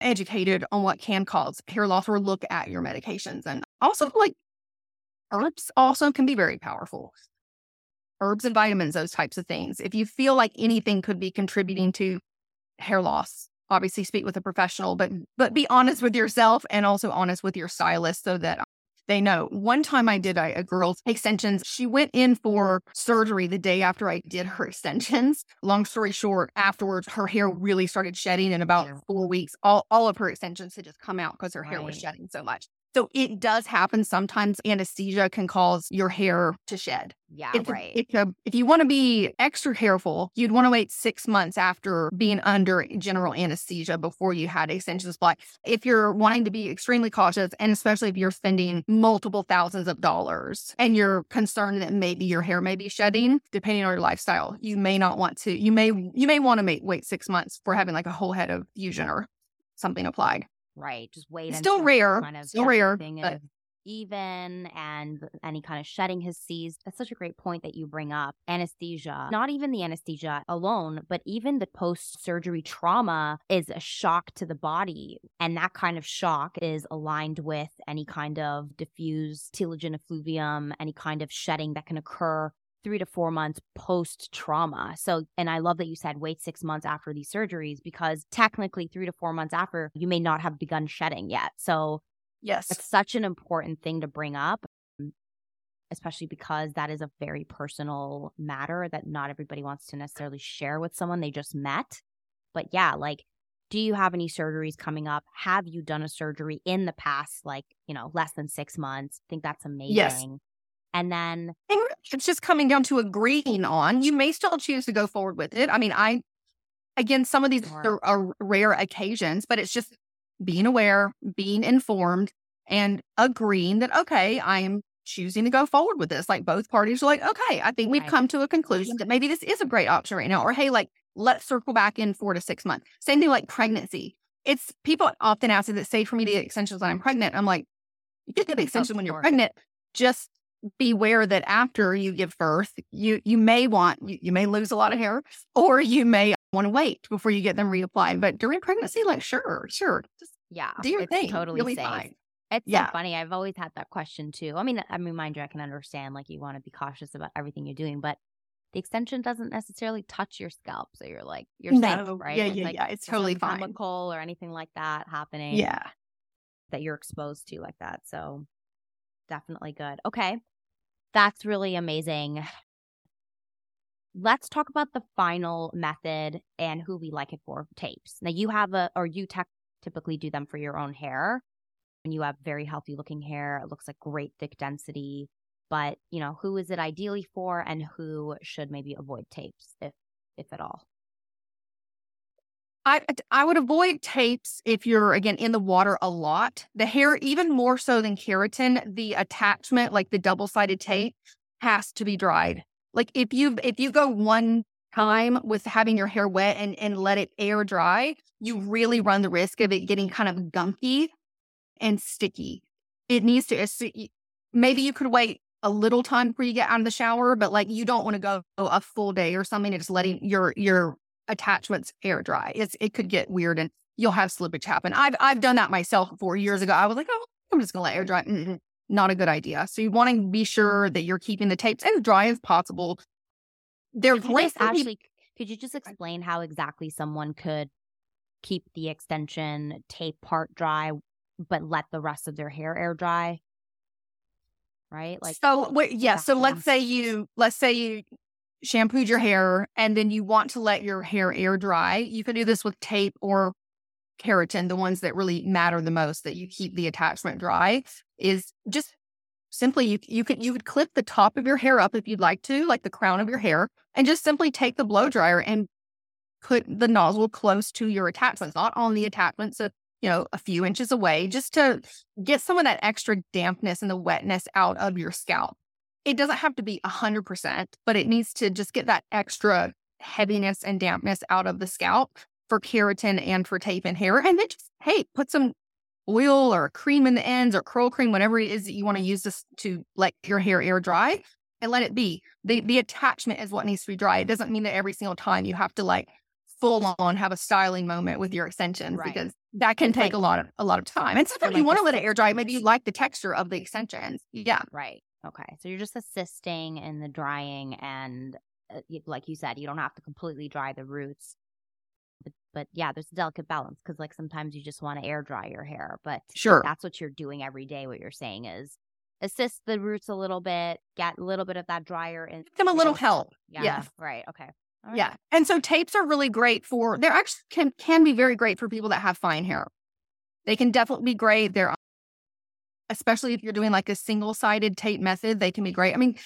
educated on what can cause hair loss or look at your medications. And also, like herbs also can be very powerful. Herbs and vitamins, those types of things. If you feel like anything could be contributing to hair loss, obviously speak with a professional, but but be honest with yourself and also honest with your stylist so that they know. One time I did a, a, girl's extensions. She went in for surgery the day after I did her extensions. Long story short, afterwards, her hair really started shedding in about four weeks. All, all of her extensions had just come out because her hair was shedding so much. So it does happen sometimes. Anesthesia can cause your hair to shed. Yeah, if, right. If, if, if you want to be extra careful, you'd want to wait six months after being under general anesthesia before you had extension supply. If you're wanting to be extremely cautious, and especially if you're spending multiple thousands of dollars and you're concerned that maybe your hair may be shedding, depending on your lifestyle, you may not want to. You may you may want to wait six months for having like a whole head of fusion or something applied. Right. Just wait. It's Still rare. Kind of still rare. But... Even and any kind of shedding has ceased. That's such a great point that you bring up. Anesthesia, not even the anesthesia alone, but even the post surgery trauma is a shock to the body. And that kind of shock is aligned with any kind of diffuse telogen effluvium, any kind of shedding that can occur three to four months post trauma. So, and I love that you said wait six months after these surgeries because technically, three to four months after, you may not have begun shedding yet. So, yes, it's such an important thing to bring up, especially because that is a very personal matter that not everybody wants to necessarily share with someone they just met. But yeah, like, do you have any surgeries coming up? Have you done a surgery in the past, like, you know, less than six months? I think that's amazing. Yes. And then it's just coming down to agreeing on. You may still choose to go forward with it. I mean, I, again, some of these are, are rare occasions, but it's just being aware, being informed, and agreeing that, okay, I'm choosing to go forward with this. Like both parties are like, okay, I think we've right. come to a conclusion that maybe this is a great option right now. Or, hey, like, let's circle back in four to six months. Same thing like pregnancy. It's people often ask that say for me to get extensions when I'm pregnant. I'm like, you get the extension when you're pregnant. Just beware that after you give birth, you you may want you, you may lose a lot of hair, or you may want to wait before you get them reapplied. But during pregnancy, like sure, sure, just yeah, do your thing. Totally safe. Fine. It's yeah. so funny. I've always had that question too. I mean, I mean, mind you, I can understand like you want to be cautious about everything you're doing, but the extension doesn't necessarily touch your scalp, so you're like you're no. safe, right? Yeah, it's yeah, like, yeah. It's totally fine. Chemical or anything like that happening. Yeah, that you're exposed to like that. So definitely good. Okay. That's really amazing. Let's talk about the final method and who we like it for tapes. Now, you have a, or you typically do them for your own hair, and you have very healthy looking hair. It looks like great thick density. But, you know, who is it ideally for and who should maybe avoid tapes, if, if at all? I I would avoid tapes if you're again in the water a lot. The hair, even more so than keratin, the attachment, like the double sided tape, has to be dried. Like if you if you go one time with having your hair wet and and let it air dry, you really run the risk of it getting kind of gunky and sticky. It needs to maybe you could wait a little time before you get out of the shower, but like you don't want to go a full day or something and just letting your your attachments air dry. It's it could get weird and you'll have slippage happen. I've I've done that myself four years ago. I was like, oh, I'm just gonna let air dry. Mm-hmm. Not a good idea. So you want to be sure that you're keeping the tapes as dry as possible. They're great. Actually, could you just explain how exactly someone could keep the extension tape part dry, but let the rest of their hair air dry? Right? Like so. Wait, yeah. So let's say you let's say you shampooed your hair and then you want to let your hair air dry, you can do this with tape or keratin, the ones that really matter the most that you keep the attachment dry is just simply you you could you could clip the top of your hair up if you'd like to, like the crown of your hair, and just simply take the blow dryer and put the nozzle close to your attachments, not on the attachments, so you know, a few inches away, just to get some of that extra dampness and the wetness out of your scalp. It doesn't have to be 100%, but it needs to just get that extra heaviness and dampness out of the scalp for keratin and for tape and hair. And then just, hey, put some oil or cream in the ends or curl cream, whatever it is that you want to use this to let your hair air dry and let it be. The the attachment is what needs to be dry. It doesn't mean that every single time you have to like full on have a styling moment with your extensions right. because that can take like, a lot of a lot of time. And sometimes like you want to let it air dry. Maybe you like the texture of the extensions. Yeah. Right. Okay. So you're just assisting in the drying and uh, like you said, you don't have to completely dry the roots but, but yeah, there's a delicate balance because like sometimes you just want to air dry your hair, but sure, that's what you're doing every day. What you're saying is assist the roots a little bit, get a little bit of that dryer, and give them a little help. Yeah, yeah. right. Okay. Right. Yeah, and so tapes are really great for. They're actually can can be very great for people that have fine hair. They can definitely be great. They're especially if you're doing like a single sided tape method, they can be great. I mean,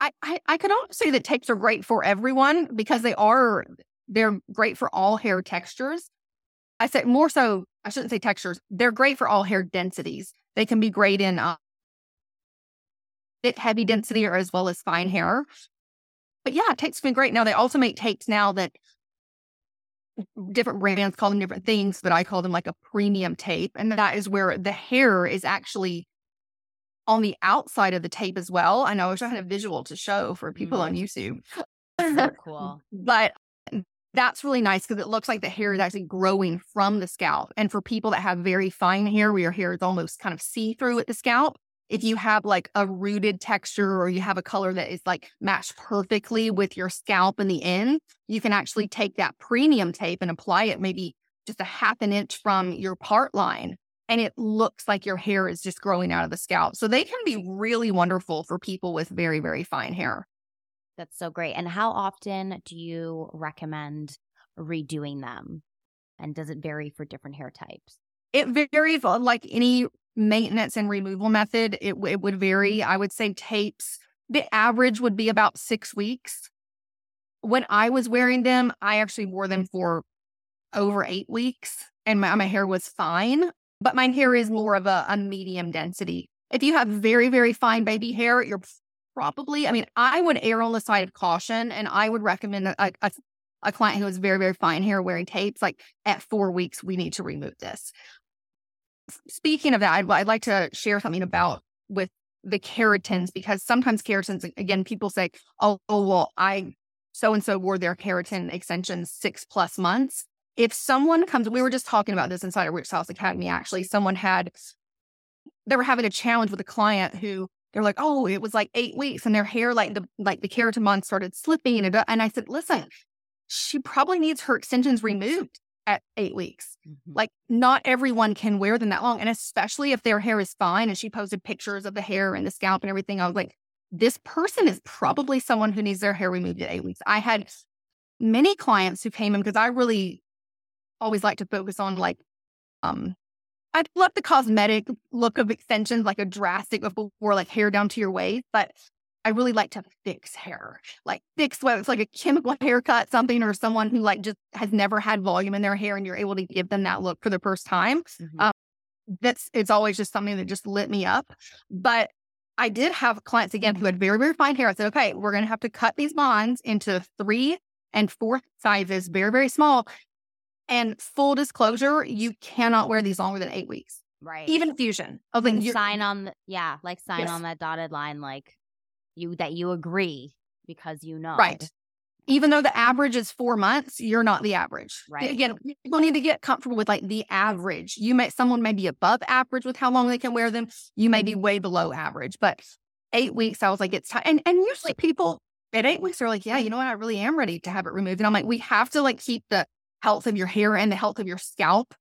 I, I, I could also say that tapes are great for everyone because they are they're great for all hair textures. I say more so, I shouldn't say textures. They're great for all hair densities. They can be great in uh, thick, heavy density or as well as fine hair. But yeah, tapes can be great. Now they also make tapes now that different brands call them different things, but I call them like a premium tape. And that is where the hair is actually on the outside of the tape as well. I know I wish I had a visual to show for people mm-hmm. on YouTube. So cool. but that's really nice because it looks like the hair is actually growing from the scalp. And for people that have very fine hair, where your hair is almost kind of see through at the scalp, if you have like a rooted texture or you have a color that is like matched perfectly with your scalp in the end, you can actually take that premium tape and apply it maybe just a half an inch from your part line. And it looks like your hair is just growing out of the scalp. So they can be really wonderful for people with very, very fine hair. That's so great. And how often do you recommend redoing them? And does it vary for different hair types? It varies like any maintenance and removal method. It, it would vary. Mm-hmm. I would say tapes, the average would be about six weeks. When I was wearing them, I actually wore them for over eight weeks and my, my hair was fine, but my hair is more of a, a medium density. If you have very, very fine baby hair, you're probably, I mean, I would err on the side of caution and I would recommend a, a, a client who has very, very fine hair wearing tapes, like at four weeks, we need to remove this. Speaking of that, I'd, I'd like to share something about with the keratins because sometimes keratins, again, people say, oh, oh well, I so and so wore their keratin extensions six plus months. If someone comes, we were just talking about this inside of Rich House Academy, actually, someone had, they were having a challenge with a client who they're like, oh, it was like eight weeks, and their hair, like the like the keratin started slipping. And I said, listen, she probably needs her extensions removed at eight weeks. Mm-hmm. Like, not everyone can wear them that long, and especially if their hair is fine. And she posted pictures of the hair and the scalp and everything. I was like, this person is probably someone who needs their hair removed at eight weeks. I had many clients who came in because I really always like to focus on like um I love the cosmetic look of extensions, like a drastic before like hair down to your waist, but I really like to fix hair, like fix whether it's like a chemical haircut, something, or someone who like just has never had volume in their hair and you're able to give them that look for the first time. Mm-hmm. Um, that's it's always just something that just lit me up. But I did have clients again who had very, very fine hair. I said, okay, we're going to have to cut these bonds into three and fourth sizes, very, very small. And full disclosure, you cannot wear these longer than eight weeks. Right. Even fusion. Oh, then sign on the, yeah, like sign yes. on that dotted line, like you that you agree because you know. Right. Even though the average is four months, you're not the average. Right. Again, people need to get comfortable with like the average. You may someone may be above average with how long they can wear them. You may be mm-hmm. way below average, but eight weeks, I was like, it's time. And and usually people at eight weeks are like, yeah, you know what, I really am ready to have it removed. And I'm like, we have to like keep the health of your hair and the health of your scalp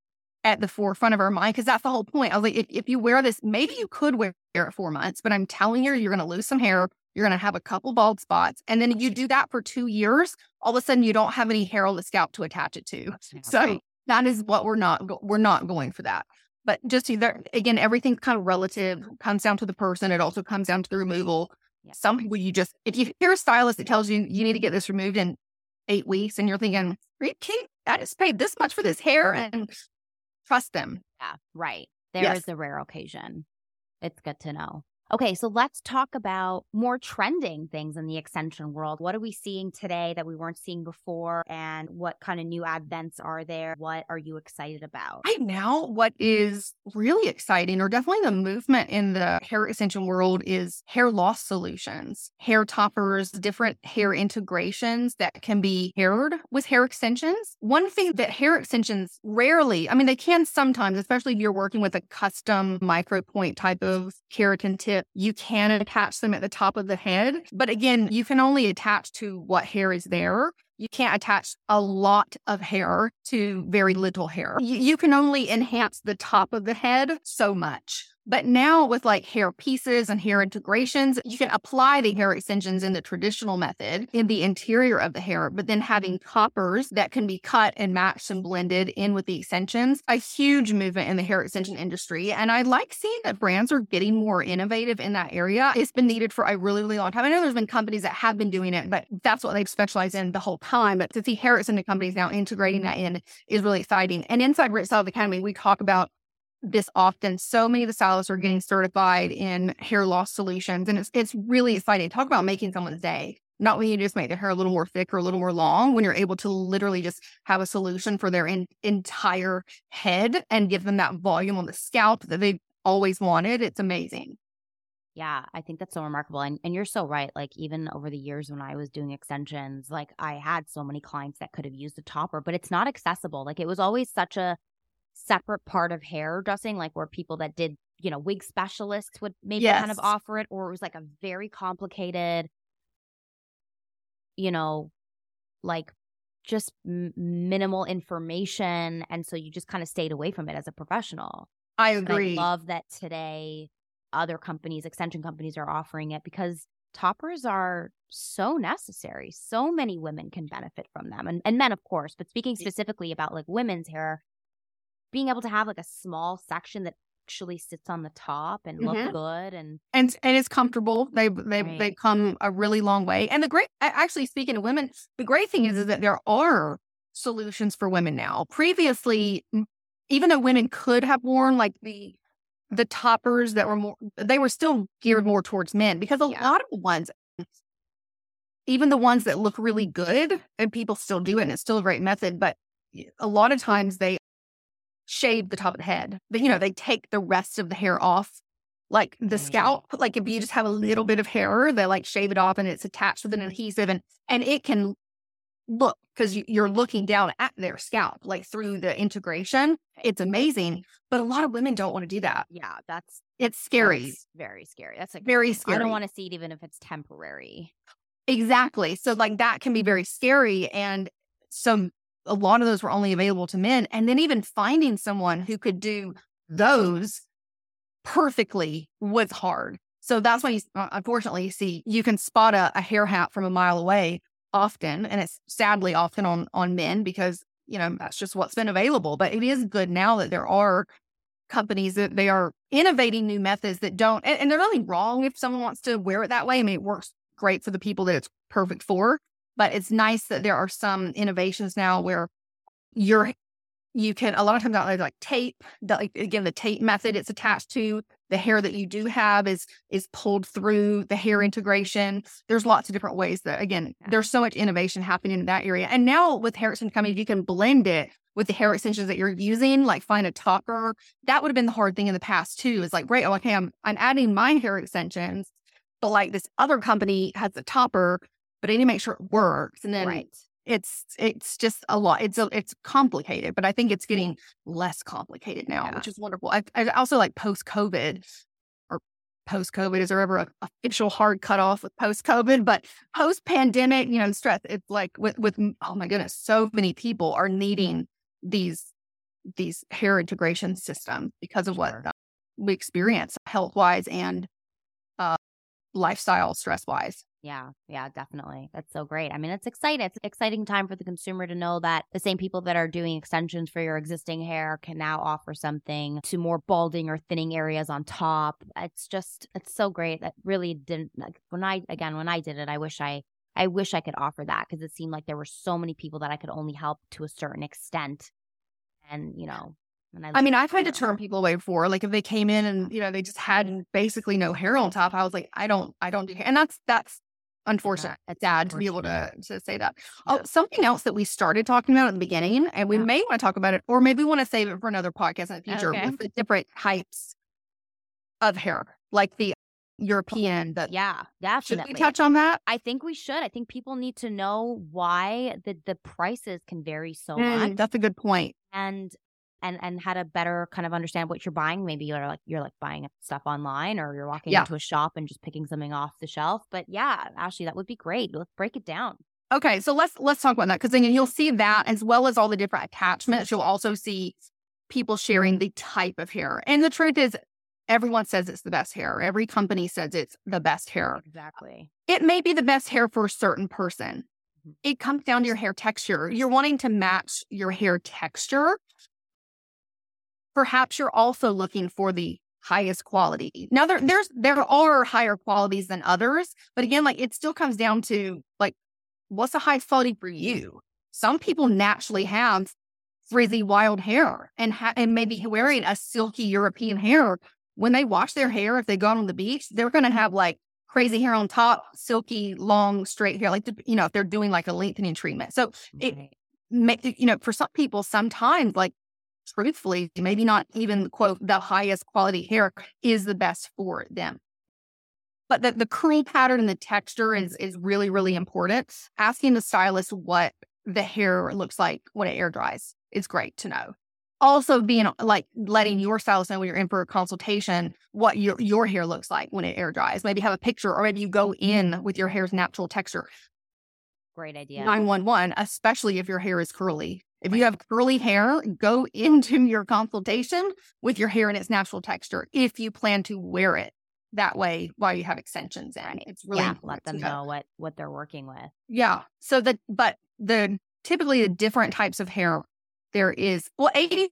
at the forefront of our mind because that's the whole point. I was like, if, if you wear this, maybe you could wear it four months, but I'm telling you, you're going to lose some hair You're going to have a couple bald spots. And then you do that for two years. All of a sudden, you don't have any hair on the scalp to attach it to. So that is what we're not, we're not going for that. But just either, again, everything's kind of relative, comes down to the person. It also comes down to the removal. Some people you just, if you hear a stylist that tells you you need to get this removed in eight weeks and you're thinking, you? I just paid this much for this hair and trust them. Yeah, right. There yes. is a rare occasion. It's good to know. Okay, so let's talk about more trending things in the extension world. What are we seeing today that we weren't seeing before? And what kind of new advents are there? What are you excited about? Right now, what is really exciting, or definitely the movement in the hair extension world, is hair loss solutions, hair toppers, different hair integrations that can be paired with hair extensions. One thing that hair extensions rarely, I mean, they can sometimes, especially if you're working with a custom micro point type of keratin tip you can attach them at the top of the head. But again, you can only attach to what hair is there. You can't attach a lot of hair to very little hair. You, can only enhance the top of the head so much. But now with like hair pieces and hair integrations, you can apply the hair extensions in the traditional method in the interior of the hair, but then having mm-hmm. toppers that can be cut and matched and blended in with the extensions, a huge movement in the hair extension industry. And I like seeing that brands are getting more innovative in that area. It's been needed for a really, really long time. I know there's been companies that have been doing it, but that's what they've specialized in the whole time. But to see hair extension companies now integrating that in is really exciting. And inside Rich Stylist Academy, we talk about this often. So many of the stylists are getting certified in hair loss solutions, and it's it's really exciting. Talk about making someone's day. Not when you just make their hair a little more thick or a little more long, when you're able to literally just have a solution for their in, entire head and give them that volume on the scalp that they've always wanted. It's amazing. Yeah, I think that's so remarkable. And and you're so right. Like even over the years when I was doing extensions, like I had so many clients that could have used a topper, but it's not accessible. Like it was always such a separate part of hairdressing, like where people that did, you know, wig specialists would maybe yes. kind of offer it, or it was like a very complicated, you know, like just m- minimal information. And so you just kind of stayed away from it as a professional. I agree. I love that today other companies, extension companies are offering it because toppers are so necessary. So many women can benefit from them and, and men, of course. But speaking specifically about like women's hair, being able to have like a small section that actually sits on the top and look mm-hmm. good and and and it's comfortable. They they right. they come a really long way. And the great actually speaking of women, the great thing is is that there are solutions for women now. Previously, even though women could have worn like the the toppers that were more they were still geared more towards men because a yeah. lot of the ones even the ones that look really good and people still do it and it's still a great method but a lot of times they shave the top of the head. But, you know, they take the rest of the hair off, like the mm. scalp. Like if you just have a little bit of hair, they like shave it off and it's attached with an mm. adhesive and, and it can look because you're looking down at their scalp, like through the integration. It's amazing. But a lot of women don't want to do that. Yeah. That's, it's scary. That's very scary. That's like very scary. I don't want to see it even if it's temporary. Exactly. So like that can be very scary. And so a lot of those were only available to men. And then even finding someone who could do those perfectly was hard. So that's why you, uh, unfortunately, see, you can spot a, a hair hat from a mile away often. And it's sadly often on, on men because, you know, that's just what's been available. But it is good now that there are companies that they are innovating new methods that don't, and, and there's nothing wrong if someone wants to wear it that way. I mean, it works great for the people that it's perfect for. But it's nice that there are some innovations now where you're you can a lot of times out there like tape that like again the tape method it's attached to the hair that you do have is is pulled through the hair integration. There's lots of different ways that again there's so much innovation happening in that area and now with hair extension coming you can blend it with the hair extensions that you're using like find a topper that would have been the hard thing in the past too is like great oh, okay i'm i'm adding my hair extensions but like this other company has a topper but I need to make sure it works. And then right. it's it's just a lot. It's a, it's complicated, but I think it's getting less complicated now, yeah. which is wonderful. I, I also like post COVID or post COVID. Is there ever a official hard cutoff with post COVID? But post pandemic, you know, stress. It's like with with oh my goodness, so many people are needing these these hair integration systems because of what we experience health wise and uh, lifestyle stress wise. Yeah, yeah, definitely. That's so great. I mean, it's exciting. It's an exciting time for the consumer to know that the same people that are doing extensions for your existing hair can now offer something to more balding or thinning areas on top. It's just, it's so great. That really didn't, like, when I, again, when I did it, I wish I, I wish I could offer that because it seemed like there were so many people that I could only help to a certain extent. And, you know, I, I, mean, I've had to turn people away before. Like if they came in and you know they just had basically no hair on top, I was like, I don't, I don't do hair, and that's that's unfortunate. Yeah, sad to be able to to say that. Oh, something else that we started talking about at the beginning, and we yeah. may want to talk about it, or maybe we want to save it for another podcast in the future okay. with the different types of hair, like the European. That yeah, definitely. Should we touch on that? I think we should. I think people need to know why the the prices can vary so mm, much. That's a good point. And and and how to better kind of understand what you're buying. Maybe you're like you're like buying stuff online or you're walking yeah. into a shop and just picking something off the shelf. But yeah, Ashley, that would be great. Let's break it down. Okay, so let's let's talk about that because then you'll see that as well as all the different attachments. You'll also see people sharing the type of hair. And the truth is, everyone says it's the best hair. Every company says it's the best hair. Exactly. It may be the best hair for a certain person. Mm-hmm. It comes down to your hair texture. You're wanting to match your hair texture perhaps you're also looking for the highest quality. Now there there's there are higher qualities than others, but again, like it still comes down to like what's the highest quality for you. Some people naturally have frizzy wild hair and ha- and maybe wearing a silky European hair. When they wash their hair, if they go out on the beach, they're going to have like crazy hair on top, silky, long, straight hair. Like you know, if they're doing like a lengthening treatment. So it, you know, for some people, sometimes like truthfully, maybe not even quote the highest quality hair is the best for them. But the, the curl pattern and the texture is is really, really important. Asking the stylist what the hair looks like when it air dries is great to know. Also being like letting your stylist know when you're in for a consultation what your your hair looks like when it air dries. Maybe have a picture or maybe you go in with your hair's natural texture. Great idea. 911, especially if your hair is curly. If you have curly hair, go into your consultation with your hair in its natural texture if you plan to wear it that way while you have extensions in. It's really yeah, let them know what what they're working with. Yeah. So that but the typically the different types of hair there is well 80%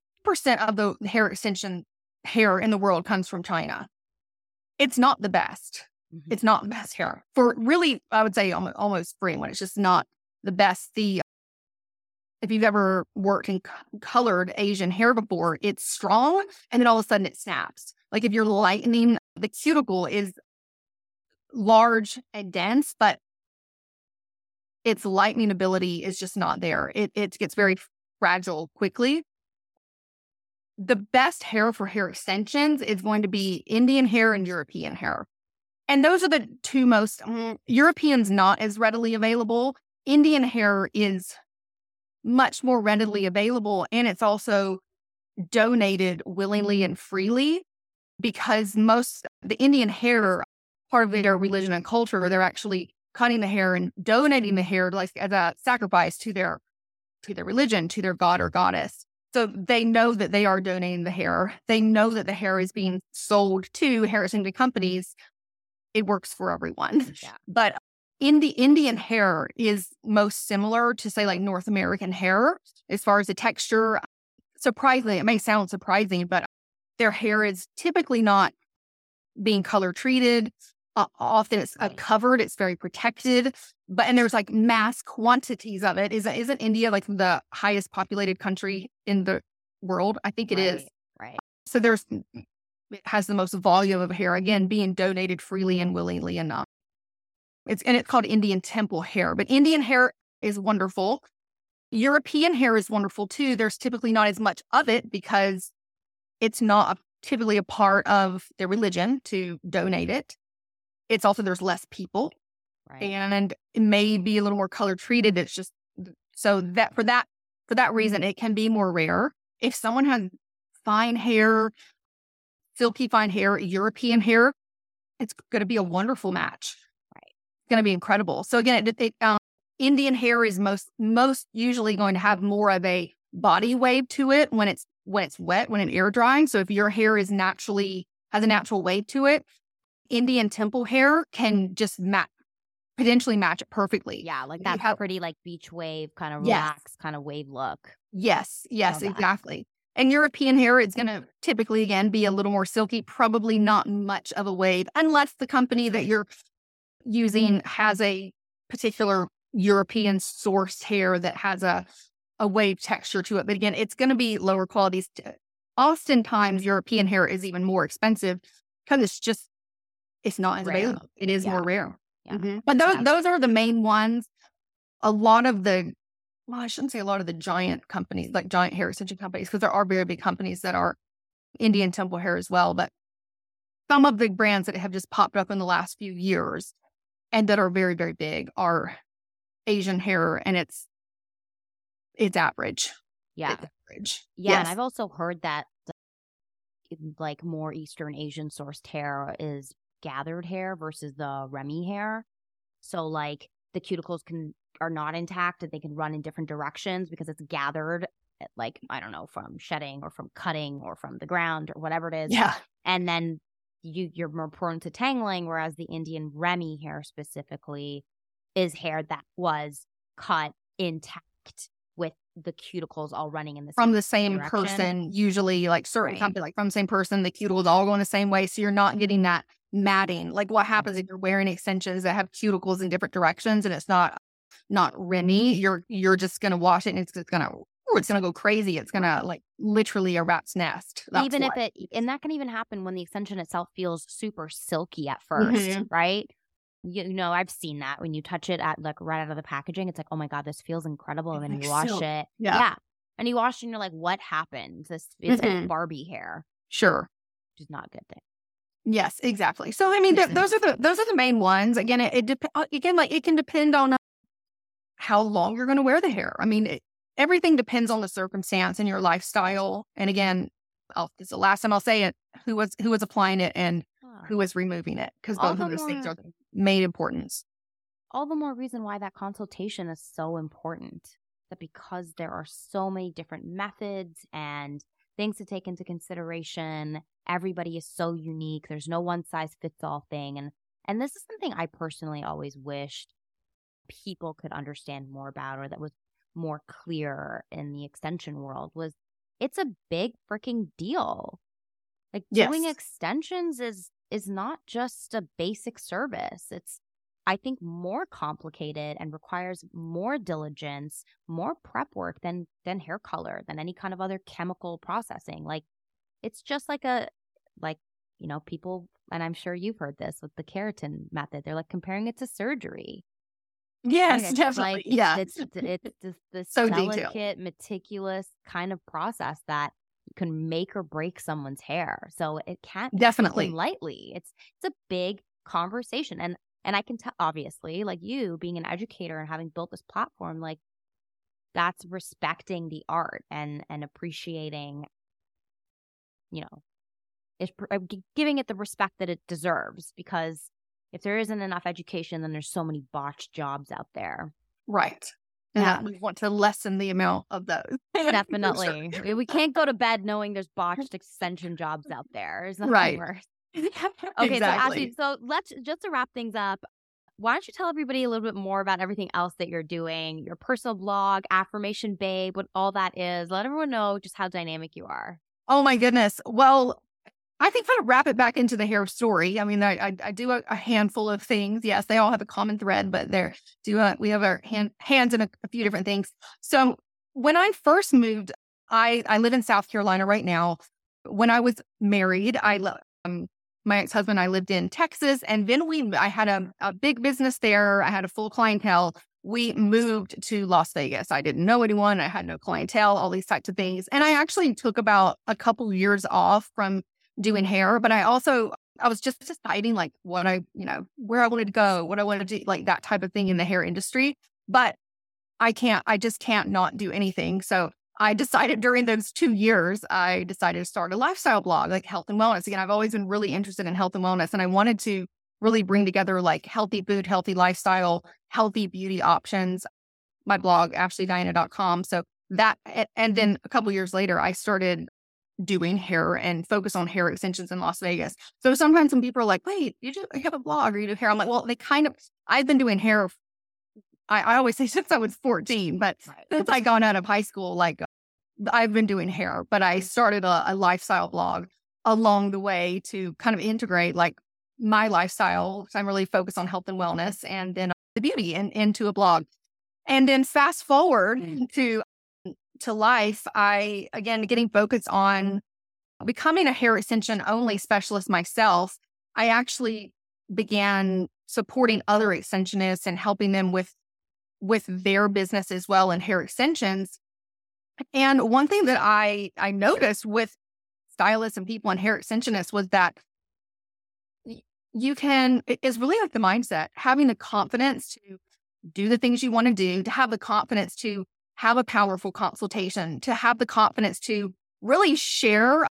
of the hair extension hair in the world comes from China. It's not the best. Mm-hmm. It's not the best hair for really, I would say almost, almost free when it's just not the best. The if you've ever worked in colored Asian hair before, it's strong and then all of a sudden it snaps. Like if you're lightening, the cuticle is large and dense, but its lightening ability is just not there. It, it gets very fragile quickly. The best hair for hair extensions is going to be Indian hair and European hair. And those are the two most, um, Europeans not as readily available. Indian hair is much more readily available. And it's also donated willingly and freely because most the Indian hair, part of their religion and culture, they're actually cutting the hair and donating the hair like as a sacrifice to their to their religion, to their god or goddess. So they know that they are donating the hair. They know that the hair is being sold to hair extension companies. It works for everyone. Yeah. But in the Indian hair is most similar to say like North American hair as far as the texture. Surprisingly, it may sound surprising, but their hair is typically not being color treated. Uh, often it's uh, covered, it's very protected. But and there's like mass quantities of it. Is isn't India like the highest populated country in the world? I think it right, is. Right. So there's it has the most volume of hair again being donated freely and willingly enough. It's and it's called Indian temple hair. But Indian hair is wonderful. European hair is wonderful too. There's typically not as much of it because it's not typically a part of their religion to donate it. It's also there's less people. Right. And it may be a little more color treated. It's just so that for that for that reason it can be more rare. If someone has fine hair, silky fine hair, European hair, it's going to be a wonderful match going to be incredible. So again, it, it, um, Indian hair is most most usually going to have more of a body wave to it when it's when it's wet, when it's air drying. So if your hair is naturally has a natural wave to it, Indian temple hair can just match potentially match it perfectly. Yeah, like that have, pretty like beach wave kind of yes. relaxed kind of wave look. Yes, yes, exactly. And European hair, it's going to typically again be a little more silky, probably not much of a wave, unless the company that you're using has a particular European sourced hair that has a a wave texture to it. But again, it's going to be lower quality. Oftentimes, European hair is even more expensive because it's just it's not as rare. available. It is yeah. more rare. Yeah. Mm-hmm. But those those are the main ones. A lot of the well, I shouldn't say a lot of the giant companies, like giant hair extension companies, because there are very big companies that are Indian temple hair as well. But some of the brands that have just popped up in the last few years and that are very, very big are Asian hair and it's it's average. Yeah. It's average. Yeah. Yes. And I've also heard that like more Eastern Asian sourced hair is gathered hair versus the Remy hair. So like the cuticles can are not intact and they can run in different directions because it's gathered eh, like I don't know from shedding or from cutting or from the ground or whatever it is. Yeah. And then you you're more prone to tangling whereas the Indian Remy hair specifically is hair that was cut intact with the cuticles all running in the from the same direction. person usually like certain right. company like from the same person the cuticles all going the same way so you're not getting that matting like what happens if you're wearing extensions that have cuticles in different directions and it's not not Remy, you're you're just gonna wash it and it's just gonna ooh, it's gonna go crazy. It's gonna like literally a rat's nest. That's even if it and that can even happen when the extension itself feels super silky at 1st mm-hmm. right? You, know, I've seen that when you touch it at like right out of the packaging, it's like, oh my god, this feels incredible. And then you wash silk. it, yeah. yeah, and you wash it, and you're like, what happened? This it's mm-hmm. like Barbie hair, sure, which is not a good thing. Yes, exactly. So I mean, th- those are the those are the main ones. Again, it, it dep- uh, again like it can depend on how long you're going to wear the hair. I mean, it, everything depends on the circumstance and your lifestyle. And again, I'll, it's the last time I'll say it. Who was who was applying it and who was removing it? Because both of those more, things are the main importance. All the more reason why that consultation is so important. That because there are so many different methods and things to take into consideration, everybody is so unique. There's no one size fits all thing, and and this is something I personally always wished people could understand more about or that was more clear in the extension world was it's a big freaking deal. Like yes. doing extensions is is not just a basic service. It's I think more complicated and requires more diligence, more prep work than than hair color, than any kind of other chemical processing. Like it's just like a like, you know, people and I'm sure you've heard this with the keratin method. They're like comparing it to surgery. Yes, definitely. Like, yeah. It's, it's just this so delicate, detailed. meticulous kind of process that can make or break someone's hair. So it can't definitely lightly. It's it's a big conversation. And and I can tell obviously, like you being an educator and having built this platform, like that's respecting the art and and appreciating, you know, it's uh, giving it the respect that it deserves because if there isn't enough education, then there's so many botched jobs out there. Right. And yeah. we want to lessen the amount of those. Definitely. we can't go to bed knowing there's botched extension jobs out there. There's nothing right. worse. okay, exactly. so Ashley, so let's just to wrap things up. Why don't you tell everybody a little bit more about everything else that you're doing, your personal blog, Affirmation Babe, what all that is? Let everyone know just how dynamic you are. Oh my goodness. Well, I think kind of wrap it back into the hair story. I mean, I I, I do a, a, handful of things. Yes, they all have a common thread, but they're do a, we have our hand, hands in a, a few different things. So when I first moved, I I live in South Carolina right now. When I was married, I um, my ex husband I lived in Texas, and then we I had a, a big business there. I had a full clientele. We moved to Las Vegas. I didn't know anyone. I had no clientele. All these types of things, and I actually took about a couple years off from doing hair, but I also I was just deciding like what I, you know, where I wanted to go, what I wanted to do, like that type of thing in the hair industry. But I can't, I just can't not do anything. So I decided during those two years, I decided to start a lifestyle blog, like health and wellness. Again, I've always been really interested in health and wellness, and I wanted to really bring together like healthy food, healthy lifestyle, healthy beauty options. My blog, AshleyDiana.com. So that, and then a couple years later, I started doing hair and focus on hair extensions in Las Vegas. So sometimes when people are like, wait, you do you have a blog or you do hair? I'm like, well, they kind of, I've been doing hair. I, I always say since I was 14, but right. since I got out of high school, like I've been doing hair, but I started a, a lifestyle blog along the way to kind of integrate like my lifestyle. I'm really focused on health and wellness and then the beauty in, into a blog. And then fast forward mm. to to life, I again getting focused on becoming a hair extension only specialist myself. I actually began supporting other extensionists and helping them with with their business as well in hair extensions. And one thing that I I noticed with stylists and people and hair extensionists was that you can it's really like the mindset having the confidence to do the things you want to do to have the confidence to have a powerful consultation to have the confidence to really share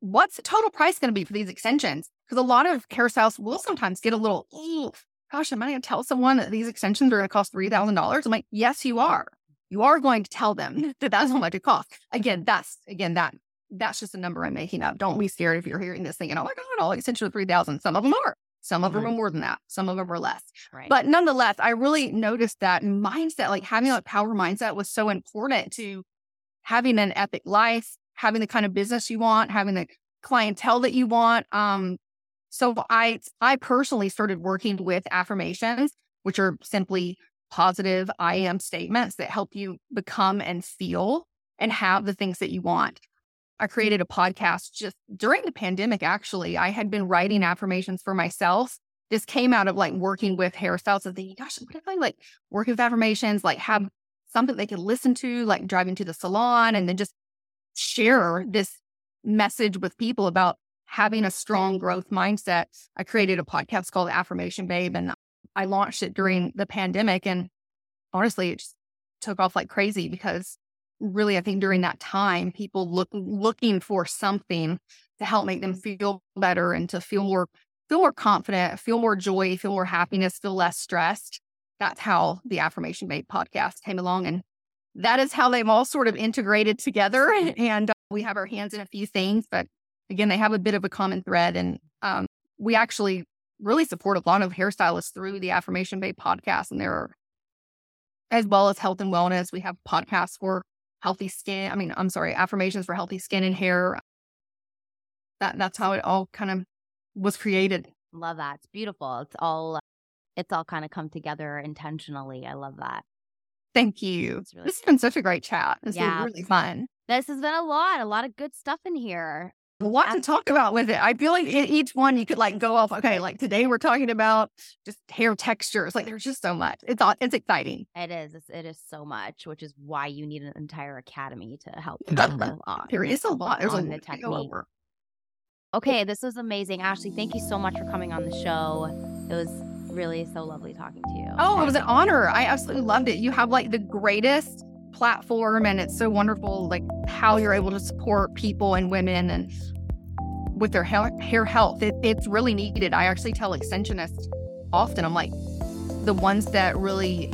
what's the total price going to be for these extensions because a lot of hairstylists will sometimes get a little gosh am i going to tell someone that these extensions are going to cost $3000 i'm like yes you are you are going to tell them that that's how much it costs again that's again that that's just a number I'm making up. Don't be scared if you're hearing this thing thinking, oh my God, all extension of 3000. Some of them are. Some of right. them are more than that. Some of them are less. Right. But nonetheless, I really noticed that mindset, like having a power mindset was so important to having an epic life, having the kind of business you want, having the clientele that you want. Um, so I I personally started working with affirmations, which are simply positive I am statements that help you become and feel and have the things that you want. I created a podcast just during the pandemic, actually. I had been writing affirmations for myself. This came out of like working with hairstylists and thinking, gosh, what if I like work with affirmations, like have something they can listen to, like driving to the salon and then just share this message with people about having a strong growth mindset. I created a podcast called Affirmation Babe and I launched it during the pandemic. And honestly, it just took off like crazy because really, I think during that time, people look looking for something to help make them feel better and to feel more feel more confident, feel more joy, feel more happiness, feel less stressed. That's how the Affirmation Babe podcast came along. And that is how they've all sort of integrated together. And uh, we have our hands in a few things, but again, they have a bit of a common thread. And um, we actually really support a lot of hairstylists through the Affirmation Babe podcast. And there are, as well as health and wellness, we have podcasts for healthy skin. I mean, I'm sorry, affirmations for healthy skin and hair. That that's how it all kind of was created. Love that. It's beautiful. It's all it's all kind of come together intentionally. I love that. Thank you. Really this has been such a great chat. This yeah. been really fun. This has been a lot, a lot of good stuff in here a lot to talk about with it. I feel like each one you could like go off. Okay, like today we're talking about just hair textures. Like there's just so much. It's it's exciting. It is. It's, it is so much, which is why you need an entire academy to help people on. There is a lot. There's a the technique. Okay, this was amazing, Ashley. Thank you so much for coming on the show. It was really so lovely talking to you. Oh, it was an honor. I absolutely loved it. You have like the greatest platform and it's so wonderful like how you're able to support people and women and with their hair, hair health. It, it's really needed. I actually tell extensionists often i'm like the ones that really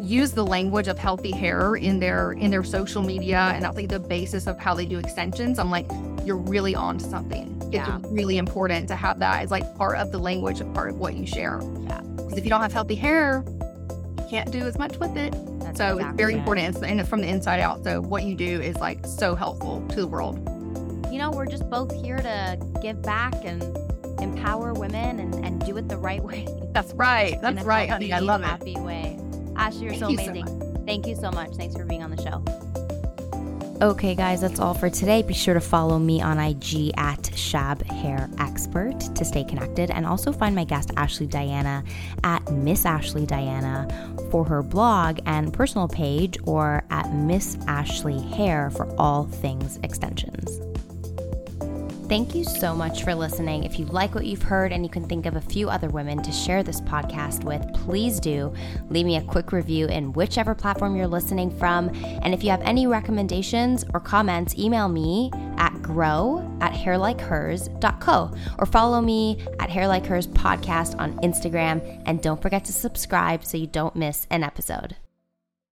use the language of healthy hair in their in their social media and that's like the basis of how they do extensions i'm like you're really on to something. Yeah. it's really important to have that as like part of the language and part of what you share. Yeah. Because if you don't have healthy hair can't do as much with it that's so exactly it's very it. important. and it's from the inside out. So what you do is like so helpful to the world. You know, we're just both here to give back and empower women and, and do it the right way. That's right. That's right, honey. I love happy it. Happy way. Ashley, you're Thank so amazing. You so Thank you so much. Thanks for being on the show. Okay, guys, that's all for today. Be sure to follow me on IG at Shab Hair Expert to stay connected, and also find my guest Ashley Diana at Miss Ashley Diana for her blog and personal page, or at Miss Ashley Hair for all things extensions. Thank you so much for listening. If you like what you've heard and you can think of a few other women to share this podcast with, please do leave me a quick review in whichever platform you're listening from. And if you have any recommendations or comments, email me at grow at hairlikehers.co or follow me at hairlikehers podcast on Instagram. And don't forget to subscribe so you don't miss an episode.